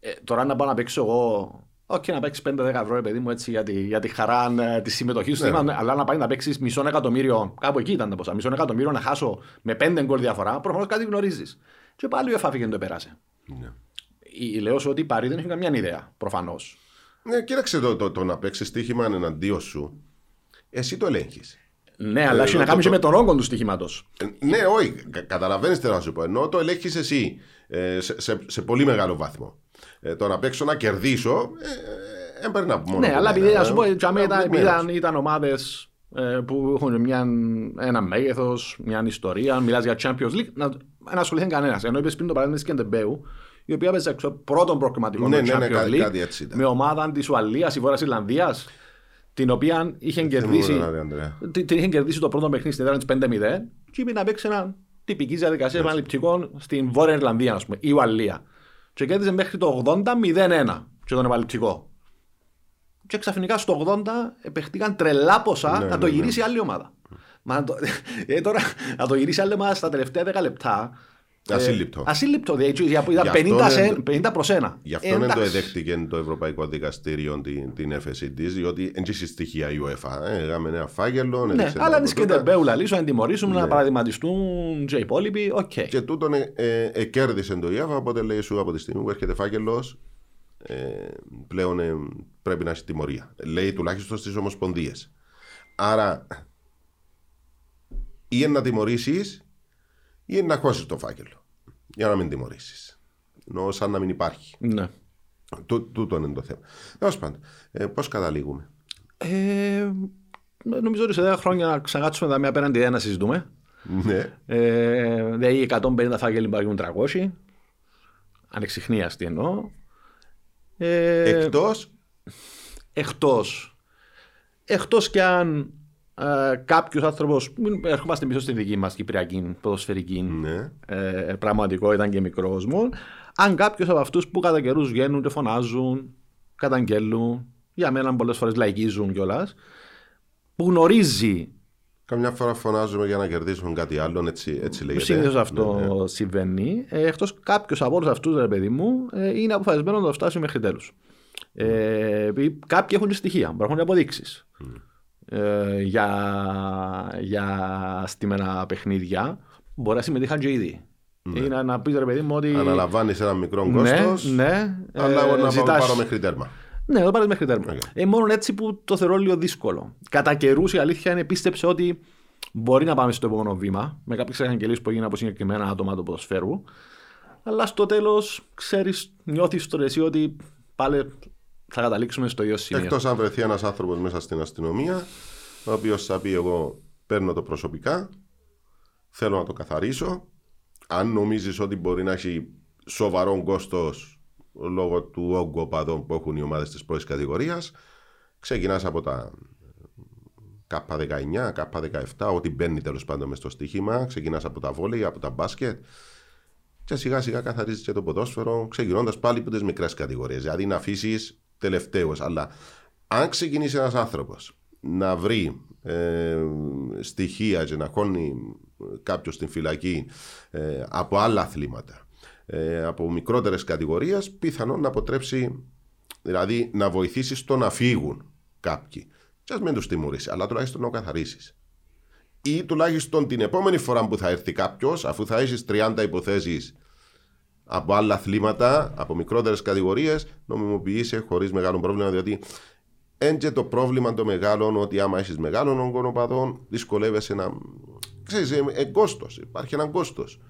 Ε, τώρα να πάω να παίξω εγώ. Όχι να παίξεις 5-10 ευρώ, ρε παιδί μου, έτσι, για τη, για τη χαρά ε, τη συμμετοχή σου. Ναι. Θυμάμαι, Αλλά να πάει να παίξεις μισό εκατομμύριο, κάπου εκεί ήταν τα ποσά. Μισό εκατομμύριο να χάσω με 5 γκολ διαφορά, προφανώς κάτι γνωρίζεις. Και πάλι ο Εφάφη και δεν το περάσε. ναι. Η- Λέω σου ότι η Παρή δεν έχει καμιά ιδέα, προφανώς. Ναι, κοίταξε το, το, το να παίξεις στοίχημα εναντίον σου, εσύ το ελέγχεις. Ναι, αλλά Ε, έχει να το- κάνει και το- με τον όγκο του στοιχήματο. Ναι, όχι, κα- καταλαβαίνεις τι θέλω να σου πω. Ενώ το ελέγχεις εσύ ε, σε, σε, σε πολύ μεγάλο βαθμό. Ε, το να παίξω να κερδίσω, ε, ε, έμπαιρνα μόνο. Ναι, από αλλά μένα, επειδή, ε, ας σου πω, τζαμί ε, ήταν, επειδή μπλεγμένος. ήταν, ήταν ομάδες που έχουν μια, ένα μέγεθος, μια ιστορία, μιλάς για Champions League, να, να ασχοληθεί κανένας. Ενώ είπες πριν το παράδειγμα της Κεντεμπέου, η οποία έπαιζε στο πρώτο προκριματικό Ναι, του ναι, ναι, Champions κάτι- League κάτι έτσι ήταν. με ομάδα της Ουαλίας ή Βόρειας Ιρλανδίας, την οποία είχε κερδίσει, μου έλεγα, Ανδρέα. την, την είχε κερδίσει το πρώτο παιχνίδι στην έδρα της 5-0 και είπε να παίξει ένα τυπική διαδικασία επαναληπτικών στην Βόρεια Ιρλανδία, ας πούμε, η Ουαλία. Και κέρδιζε μέχρι το 80-0-1 και τον επαναληπτικό. Και ξαφνικά στο 80 επεχτήκαν τρελά ποσά Ναι, να το ναι, ναι. γυρίσει άλλη ομάδα. Μα να το, ε, τώρα, να το γυρίσει άλλη ομάδα στα τελευταία 10 λεπτά. Ε, Ασύλληπτο. ασύλληπτο. Δηλαδή, ήταν Γι' αυτό 50, είναι- σε, 50 προς 1. Γι' αυτό δεν το εδέχτηκε το Ευρωπαϊκό Δικαστήριο την, την έφεση της, διότι δεν έχει στοιχεία η UEFA. Ε, Έκαμε ένα φάγελο. Ναι, έδειξε αλλά τα τη αποτέλεσμα. Κεντεμπέου λύσω, να τιμωρήσουν, Ναι. να παραδειγματιστούν και οι υπόλοιποι. Οκ. Και τούτον ε, ε, ε, κέρδισε το UEFA, οπότε λέει σου από τη στιγμή που έρχεται φάκελος, ε, πλέον ε, πρέπει να έχει τιμωρία. Λέει τουλάχιστον στις ομοσπονδίες. Άρα, ή είναι να τιμωρήσεις, ή είναι να χώσεις το φάκελο. Για να μην τιμωρήσεις. Ενώ σαν να μην υπάρχει. Ναι. Τού, τούτο είναι το θέμα. Τέλος πάντων, ε, πώς καταλήγουμε; Ε, νομίζω ότι σε 10 χρόνια να ξανακάτσουμε τα μία απέναντι ένα να συζητούμε. ναι. Ε, δηλαδή 150 φάκελοι υπάρχουν 300. Ανεξιχνίαστη εννοώ. Ε, Εκτός; εκτός, εκτός και αν ε, κάποιος άνθρωπος, μην ερχόμαστε πίσω στην δική μας κυπριακή ποδοσφαιρική Ναι. ε, πραγματικότητα και μικρός μου, αν κάποιος από αυτούς που κατά καιρούς βγαίνουν και φωνάζουν, καταγγέλουν, για μένα πολλές φορές λαϊκίζουν κιόλας, που γνωρίζει Καμιά φορά φωνάζουμε για να κερδίσουν κάτι άλλο, έτσι, έτσι λέγεται. Συνήθως αυτό Ναι, ναι. συμβαίνει. Ε, Εκτός κάποιος από όλους αυτούς, ρε παιδί μου, ε, είναι αποφασισμένος να το φτάσει μέχρι τέλους. Ε, επειδή κάποιοι έχουν και στοιχεία, υπάρχουν αποδείξεις. Ε, για, για στημένα παιχνίδια μπορεί να συμμετείχαν και ήδη. Είναι να πεις ρε παιδί μου ότι. Αναλαμβάνεις ένα μικρό Ναι, κόστος. ναι. Αλλά ε, εγώ να ζητάς- πάρω μέχρι τέρμα. ναι, το πάρεις μέχρι τέρμα. Οκ. Ε, μόνο έτσι που το θεωρώ λίγο δύσκολο. Κατά καιρούς η αλήθεια είναι πίστεψε ότι μπορεί να πάμε στο επόμενο βήμα με κάποιες αγγελίε που έγιναν από συγκεκριμένα άτομα του ποδοσφαίρου. Αλλά στο τέλος, ξέρεις, νιώθεις το εσύ ότι πάλι θα καταλήξουμε στο ίδιο σημείο. Εκτός αν βρεθεί ένας άνθρωπος μέσα στην αστυνομία, ο οποίος θα πει: Εγώ παίρνω το προσωπικά, θέλω να το καθαρίσω. Αν νομίζεις ότι μπορεί να έχει σοβαρό κόστος λόγω του όγκου οπαδών που έχουν οι ομάδες της πρώτης κατηγορίας, ξεκινάς από τα K19, K17, ό,τι μπαίνει τέλος πάντων μες στο στοίχημα. Ξεκινάς από τα βόλεϊ, από τα μπάσκετ. Και σιγά σιγά καθαρίζεις και το ποδόσφαιρο, ξεκινώντας πάλι από τις μικρές κατηγορίες. Δηλαδή να αφήσεις τελευταίος. Αλλά αν ξεκινήσει ένας άνθρωπος να βρει ε, στοιχεία και να χώνει κάποιος στην φυλακή ε, από άλλα αθλήματα, ε, από μικρότερες κατηγορίες, πιθανόν να αποτρέψει, δηλαδή να βοηθήσει στο να φύγουν κάποιοι. Και ας μην τους τιμωρήσει, αλλά τουλάχιστον να καθαρίσεις. Ή τουλάχιστον την επόμενη φορά που θα έρθει κάποιος, αφού θα έχεις 30 υποθέσεις από άλλα αθλήματα, από μικρότερες κατηγορίες, νομιμοποιήσει χωρίς μεγάλο πρόβλημα, διότι έντια το πρόβλημα το μεγάλο ότι άμα έχεις μεγάλων ογκονοπαδών, δυσκολεύεσαι να. ξέρεις, ε, κόστος. Υπάρχει ένα κόστος.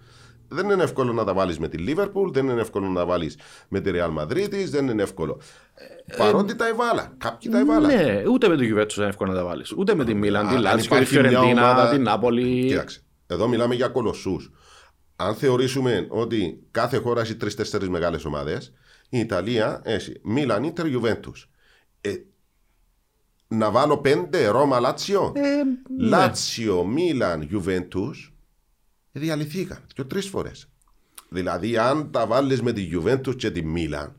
Δεν είναι εύκολο να τα βάλεις με τη Λίβερπουλ, δεν είναι εύκολο να τα βάλεις με τη Ρεάλ Μαδρίτη, δεν είναι εύκολο. Ε, Παρότι τα εβάλα. Κάποιοι τα εβάλα. Ναι, ούτε με το Γιουβέτου είναι εύκολο να τα βάλεις. Ούτε με τη Μίλαν, τη αν Λάτσιο, τη υπάρχει μια Φιωρεντίνα, ομάδα- την Νάπολη. Κοίταξε. Εδώ μιλάμε για κολοσσούς. Αν θεωρήσουμε ότι κάθε χώρα έχει τρει-τέσσερι μεγάλες ομάδες, η Ιταλία έχει Μίλαν, Ιντερ, Γιουβέντους. Ε, να βάλω πέντε Ρώμα, Λάτσιο. Ε, ναι. Λάτσιο, Μίλαν, Γιουβέντους. Διαλυθήκαν και τρεις φορές. Δηλαδή, αν τα βάλεις με τη Γιουβέντους και τη Μίλαν,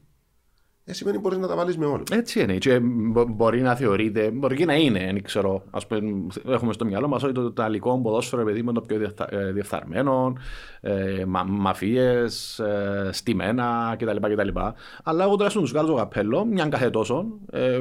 ε, σημαίνει μπορείς να τα βάλεις με όλους. Έτσι είναι. Και μπο- μπορεί να θεωρείται, μπορεί και να είναι, δεν ξέρω. Ας πούμε, έχουμε στο μυαλό μας ότι το Ιταλικό ποδόσφαιρο επειδή είναι το πιο διεφθα- ε, διεφθαρμένο, ε, μα, μαφίες, ε, στημένα κτλ, κτλ. Αλλά εγώ τουλάχιστον του βγάζω καπέλο, μια κάθε τόσο. Ε,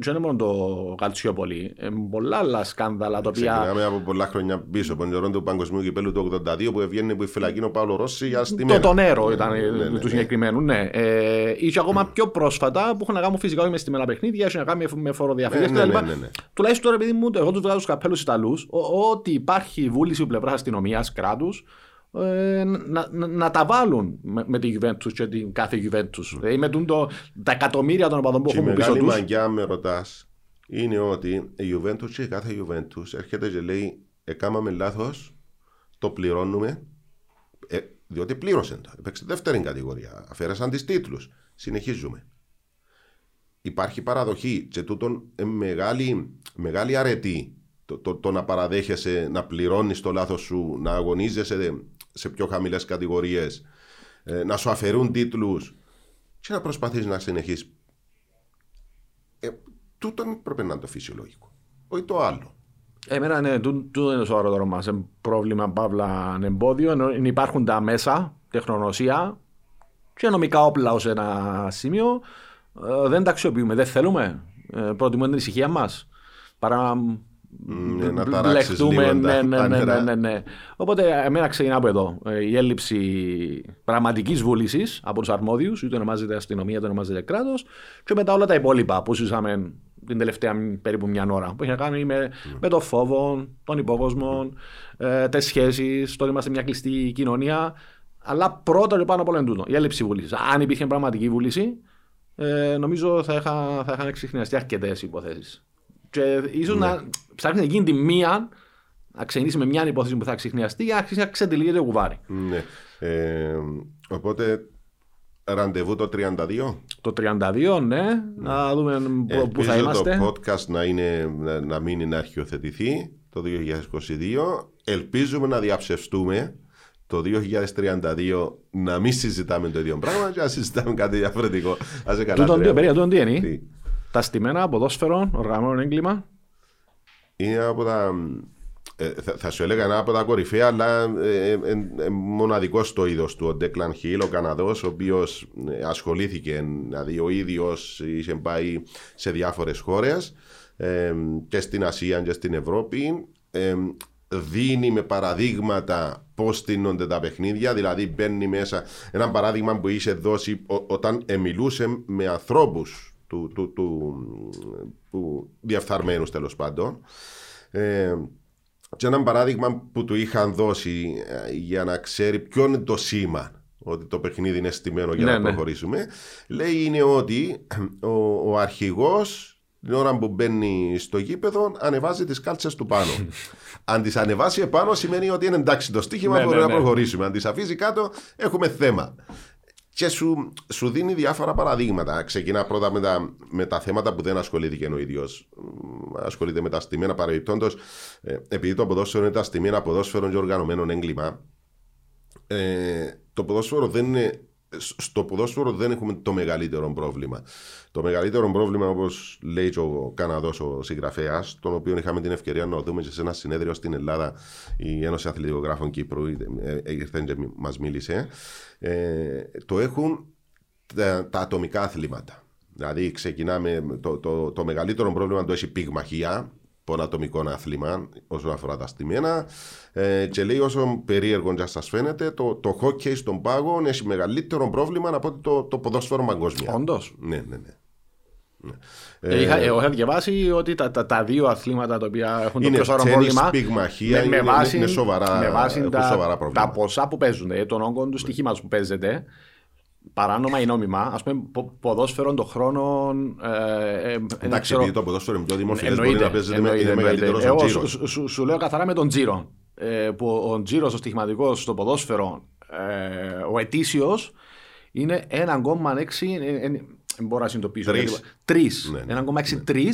δεν είναι μόνο το Καλτσιόπολη. Ε, πολλά άλλα σκάνδαλα τα οποία. Ξεκινάμε από πολλά χρόνια πίσω, από τον καιρό του Παγκοσμίου Κυπέλου του 82 που έβγαινε που η φυλακή ο Παύλος Ρώση για στη Το, το νερό Ναι, ήταν ναι, ναι, ναι, του ναι. συγκεκριμένου, ναι. Ε, ή και ακόμα πιο πρόσφατα που έχουν να κάνουν φυσικά όχι με στημένα παιχνίδια, έχουν να κάνουν με φοροδιαφυγές Ναι, ναι, κτλ. ναι, ναι, ναι. Τουλάχιστον τώρα, επειδή μου, εγώ τους βγάζω στους καπέλους Ιταλούς, ότι υπάρχει βούληση από πλευρά αστυνομίας, κράτους, ε, να, να, να τα βάλουν με, με τη Juventus και την κάθε Juventus. Δηλαδή με τούν το, τα εκατομμύρια των οπαδών που Και η έχουν πίσω μεγάλη τους. μαγκιά, με ρωτάς, είναι ότι η Juventus και η κάθε Juventus έρχεται και λέει: Εκάμαμε λάθος, το πληρώνουμε. Ε, διότι πλήρωσε το. Έπαιξε δεύτερη κατηγορία. Αφαίρεσαν τις τίτλους. Συνεχίζουμε. Υπάρχει παραδοχή και τούτον ε, μεγάλη, μεγάλη αρετή το, το, το να παραδέχεσαι, να πληρώνεις το λάθος σου, να αγωνίζεσαι σε πιο χαμηλές κατηγορίες, να σου αφαιρούν τίτλους και να προσπαθείς να συνεχίσεις ε, τούτο πρέπει να είναι το φυσιολογικό. Όχι το άλλο. Εμένα ναι, τούτο τούτο είναι το σοβαρότερο μας. Πρόβλημα, παύλα, εμπόδιο. Ενώ υπάρχουν τα μέσα, τεχνογνωσία και νομικά όπλα ως ένα σημείο. Ε, δεν τα αξιοποιούμε. Δεν θέλουμε. Ε, προτιμούμε την ησυχία μας. Παρά να Ναι, να ταράξεις μπλεχτούμε. λίγο Ναι, τα- ναι, τα ναι, ναι, νερά. ναι, ναι. Οπότε, εμένα ξεκινά από εδώ. Ε, Η έλλειψη πραγματικής βούλησης από τους αρμόδιους, είτε ονομάζεται αστυνομία, είτε ονομάζεται κράτος, και μετά όλα τα υπόλοιπα που συζητάμε την τελευταία περίπου μια ώρα. Που έχει να κάνει με, με το φόβο, τον υπόκοσμο, ε, τις σχέσεις, το ότι είμαστε μια κλειστή κοινωνία. Αλλά πρώτα και πάνω από όλα είναι τούτο, η έλλειψη βούλησης. Αν υπήρχε πραγματική βούληση, ε, νομίζω θα, είχα, θα είχαν εξηχνιαστεί αρκετές υποθέσεις. Και ίσως να ψάχνει εκείνη τη μία να ξεκινήσει με μια υπόθεση που θα ξεχνιαστεί για να αρχίσει να ξετυλίγεται το κουβάρι. Ναι. Ε, οπότε, ραντεβού το 32. Το 32, ναι, να δούμε πού- πού θα Ελπίζω είμαστε. το podcast να, είναι, να, να μείνει να αρχιοθετηθεί το 2022. Ελπίζουμε να διαψευστούμε το 2032 να μην συζητάμε το ίδιο πράγμα και να συζητάμε κάτι διαφορετικό. Ας σε καλά, Τούτον τι, Ανδρέα. περίοδο, τούτον τι είναι. Τι; Τα στημένα, ποδόσφαιρο, οργανωμένο έγκλημα. Είναι από τα. ε, θα, θα σου έλεγα ένα από τα κορυφαία, αλλά ε, ε, ε, μοναδικός στο είδος του. Ο Ντέκλαν Χιλ, ο Καναδός, ο οποίος ασχολήθηκε, δηλαδή ο ίδιος είχε πάει σε διάφορες χώρες ε, και στην Ασία και στην Ευρώπη. Ε, δίνει με παραδείγματα πώς στείνονται τα παιχνίδια, δηλαδή μπαίνει μέσα. Ένα παράδειγμα που είχε δώσει ο- όταν ε, μιλούσε με ανθρώπους του, του, του, που διαφθαρμένους τέλος πάντων. Ε, και ένα παράδειγμα που του είχαν δώσει ε, για να ξέρει ποιο είναι το σήμα ότι το παιχνίδι είναι στημένο για Ναι, να ναι. προχωρήσουμε. Λέει είναι ότι ο, ο αρχηγός την ώρα που μπαίνει στο γήπεδο ανεβάζει τις κάλτσες του πάνω. Αν τις ανεβάσει επάνω σημαίνει ότι είναι εντάξει το στοίχημα, Ναι, μπορούμε ναι, να ναι. προχωρήσουμε. Αν τις αφήσει κάτω έχουμε θέμα. Και σου, σου δίνει διάφορα παραδείγματα. Ξεκινά πρώτα με τα, με τα θέματα που δεν ασχολήθηκε ο ίδιος. Ασχολείται με τα στημένα παρεμπιπτόντως. Ε, επειδή το ποδόσφαιρο είναι τα στημένα ποδόσφαιρο και οργανωμένο έγκλημα, ε, το ποδόσφαιρο δεν είναι στο ποδόσφαιρο δεν έχουμε το μεγαλύτερο πρόβλημα. Το μεγαλύτερο πρόβλημα, όπως λέει και ο Καναδός ο συγγραφέας, τον οποίο είχαμε την ευκαιρία να δούμε και σε ένα συνέδριο στην Ελλάδα, η Ένωση Αθλητικογράφων Κύπρου ε, ε, ήρθε και μας μίλησε, ε, το έχουν τα, τα ατομικά αθλήματα. Δηλαδή, ξεκινάμε. Το, το, το μεγαλύτερο πρόβλημα το έχει πυγμαχία, ατομικό άθλημα όσον αφορά τα στημένα. Ε, και λέει όσο περίεργο να σας φαίνεται, το, το hockey στον πάγο έχει μεγαλύτερο πρόβλημα από το, το ποδόσφαιρο παγκόσμια. Όντως. Ναι, ναι, ναι. ναι. Ε, είχα, εγώ είχα διαβάσει ότι τα, τα, τα, δύο αθλήματα τα οποία έχουν είναι το πιο σοβαρό πρόβλημα πυγμαχία, με, με βάση, είναι σοβαρά, με βάση τα, σοβαρά τα ποσά που παίζουν, ε, τον όγκο του στοιχήματος που παίζεται, παράνομα ή νόμιμα, ας πούμε, ποδόσφαιρο των χρόνων. Ε, ε, Εντάξει, επειδή το ποδόσφαιρο είναι πιο δημοφιλέ, μπορεί να παίζεται με είναι μεγαλύτερο Εγώ σου, σου, σου, λέω καθαρά με τον τζίρο. Ε, που ο τζίρος, ο στοιχηματικό στο ποδόσφαιρο, ε, ο ετήσιος είναι 1,6. Δεν μπορώ να συνειδητοποιήσω. Τρεις. 1,63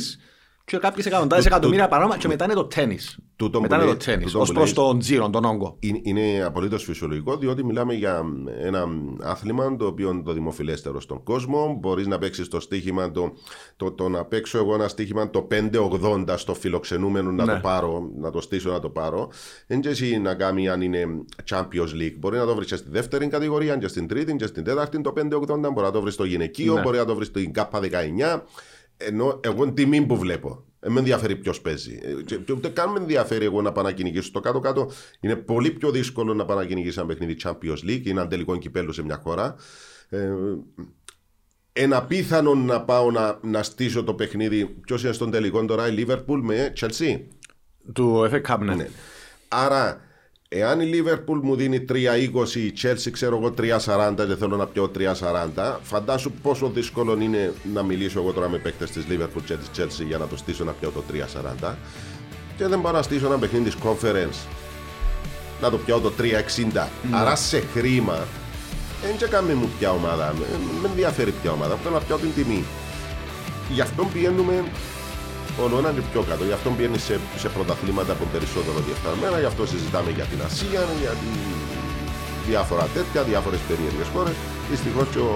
και κάποιε εκατοντάδες εκατομμύρια παράνομα και μετά είναι το τέννη. Μετά είναι το τέννη. Ω προς τον τζίρο, τον όγκο. Είναι απολύτως φυσιολογικό διότι μιλάμε για ένα άθλημα το οποίο είναι το δημοφιλέστερο στον κόσμο. Μπορείς να παίξεις το στοίχημα, το, το, το να παίξω εγώ ένα στοίχημα το 580 στο φιλοξενούμενο να ναι. το πάρω, να το στήσω να το πάρω. Δεν εσύ να κάνει αν είναι Champions League. Μπορεί να το βρεις και στη δεύτερη κατηγορία, και στην τρίτη, και στην τέταρτη το 580. Μπορεί να το βρεις στο γυναικείο, ναι. μπορεί να το βρεις στην ΚΑΠΑ 19. Ενώ εγώ τιμή που βλέπω. Δεν με ενδιαφέρει ποιος παίζει. Ε, και ούτε καν με ενδιαφέρει εγώ να πάω να κυνηγήσω. Στο κάτω-κάτω είναι πολύ πιο δύσκολο να πάω να κυνηγήσω ένα παιχνίδι Champions League ή ένα τελικό κυπέλο σε μια χώρα. Ε, ένα πιθανό να πάω να, να στήσω το παιχνίδι. Ποιος είναι στον τελικό τώρα, η Liverpool με Chelsea. Του FA Cup, ναι. ναι. Άρα Εάν η Λίβερπουλ μου δίνει 3-20, η Chelsea ξέρω εγώ 3-40 και θέλω να πιω 3-40, φαντάσου πόσο δύσκολο είναι να μιλήσω εγώ τώρα με παίκτε τη Λίβερπουλ και τη Chelsea για να το στήσω να πιω το 3-40. Και δεν πάω να στήσω ένα παιχνίδι τη conference να το πιάω το 3-60. Ναι. Άρα σε χρήμα δεν και μου ποια ομάδα. Με ενδιαφέρει ποια ομάδα. Θέλω να πιάω την τιμή. Γι' αυτό πηγαίνουμε όλο ένα και πιο κάτω. Γι' αυτό μπαίνει σε, σε πρωταθλήματα που περισσότερο διεφθαρμένα, γι' αυτό συζητάμε για την Ασία, για τη... διάφορα τέτοια, διάφορες περίεργες χώρες. Δυστυχώς και ο,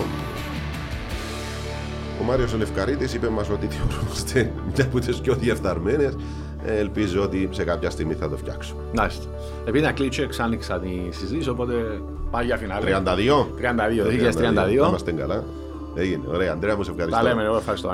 ο Μάριος Ελευκαρίτη είπε μας ότι θεωρούμαστε μια από τις πιο διεφθαρμένε. Ε, ελπίζω ότι σε κάποια στιγμή θα το φτιάξω. Νάστε. Επειδή να κλείσω, εξάνοιξα τη συζήτηση, οπότε πάει για φινάλε. 32. 32, 2032. Είμαστε καλά. Έγινε. Ωραία, Αντρέα, μου σε ευχαριστώ. Τα λέμε, εγώ ευχαριστώ.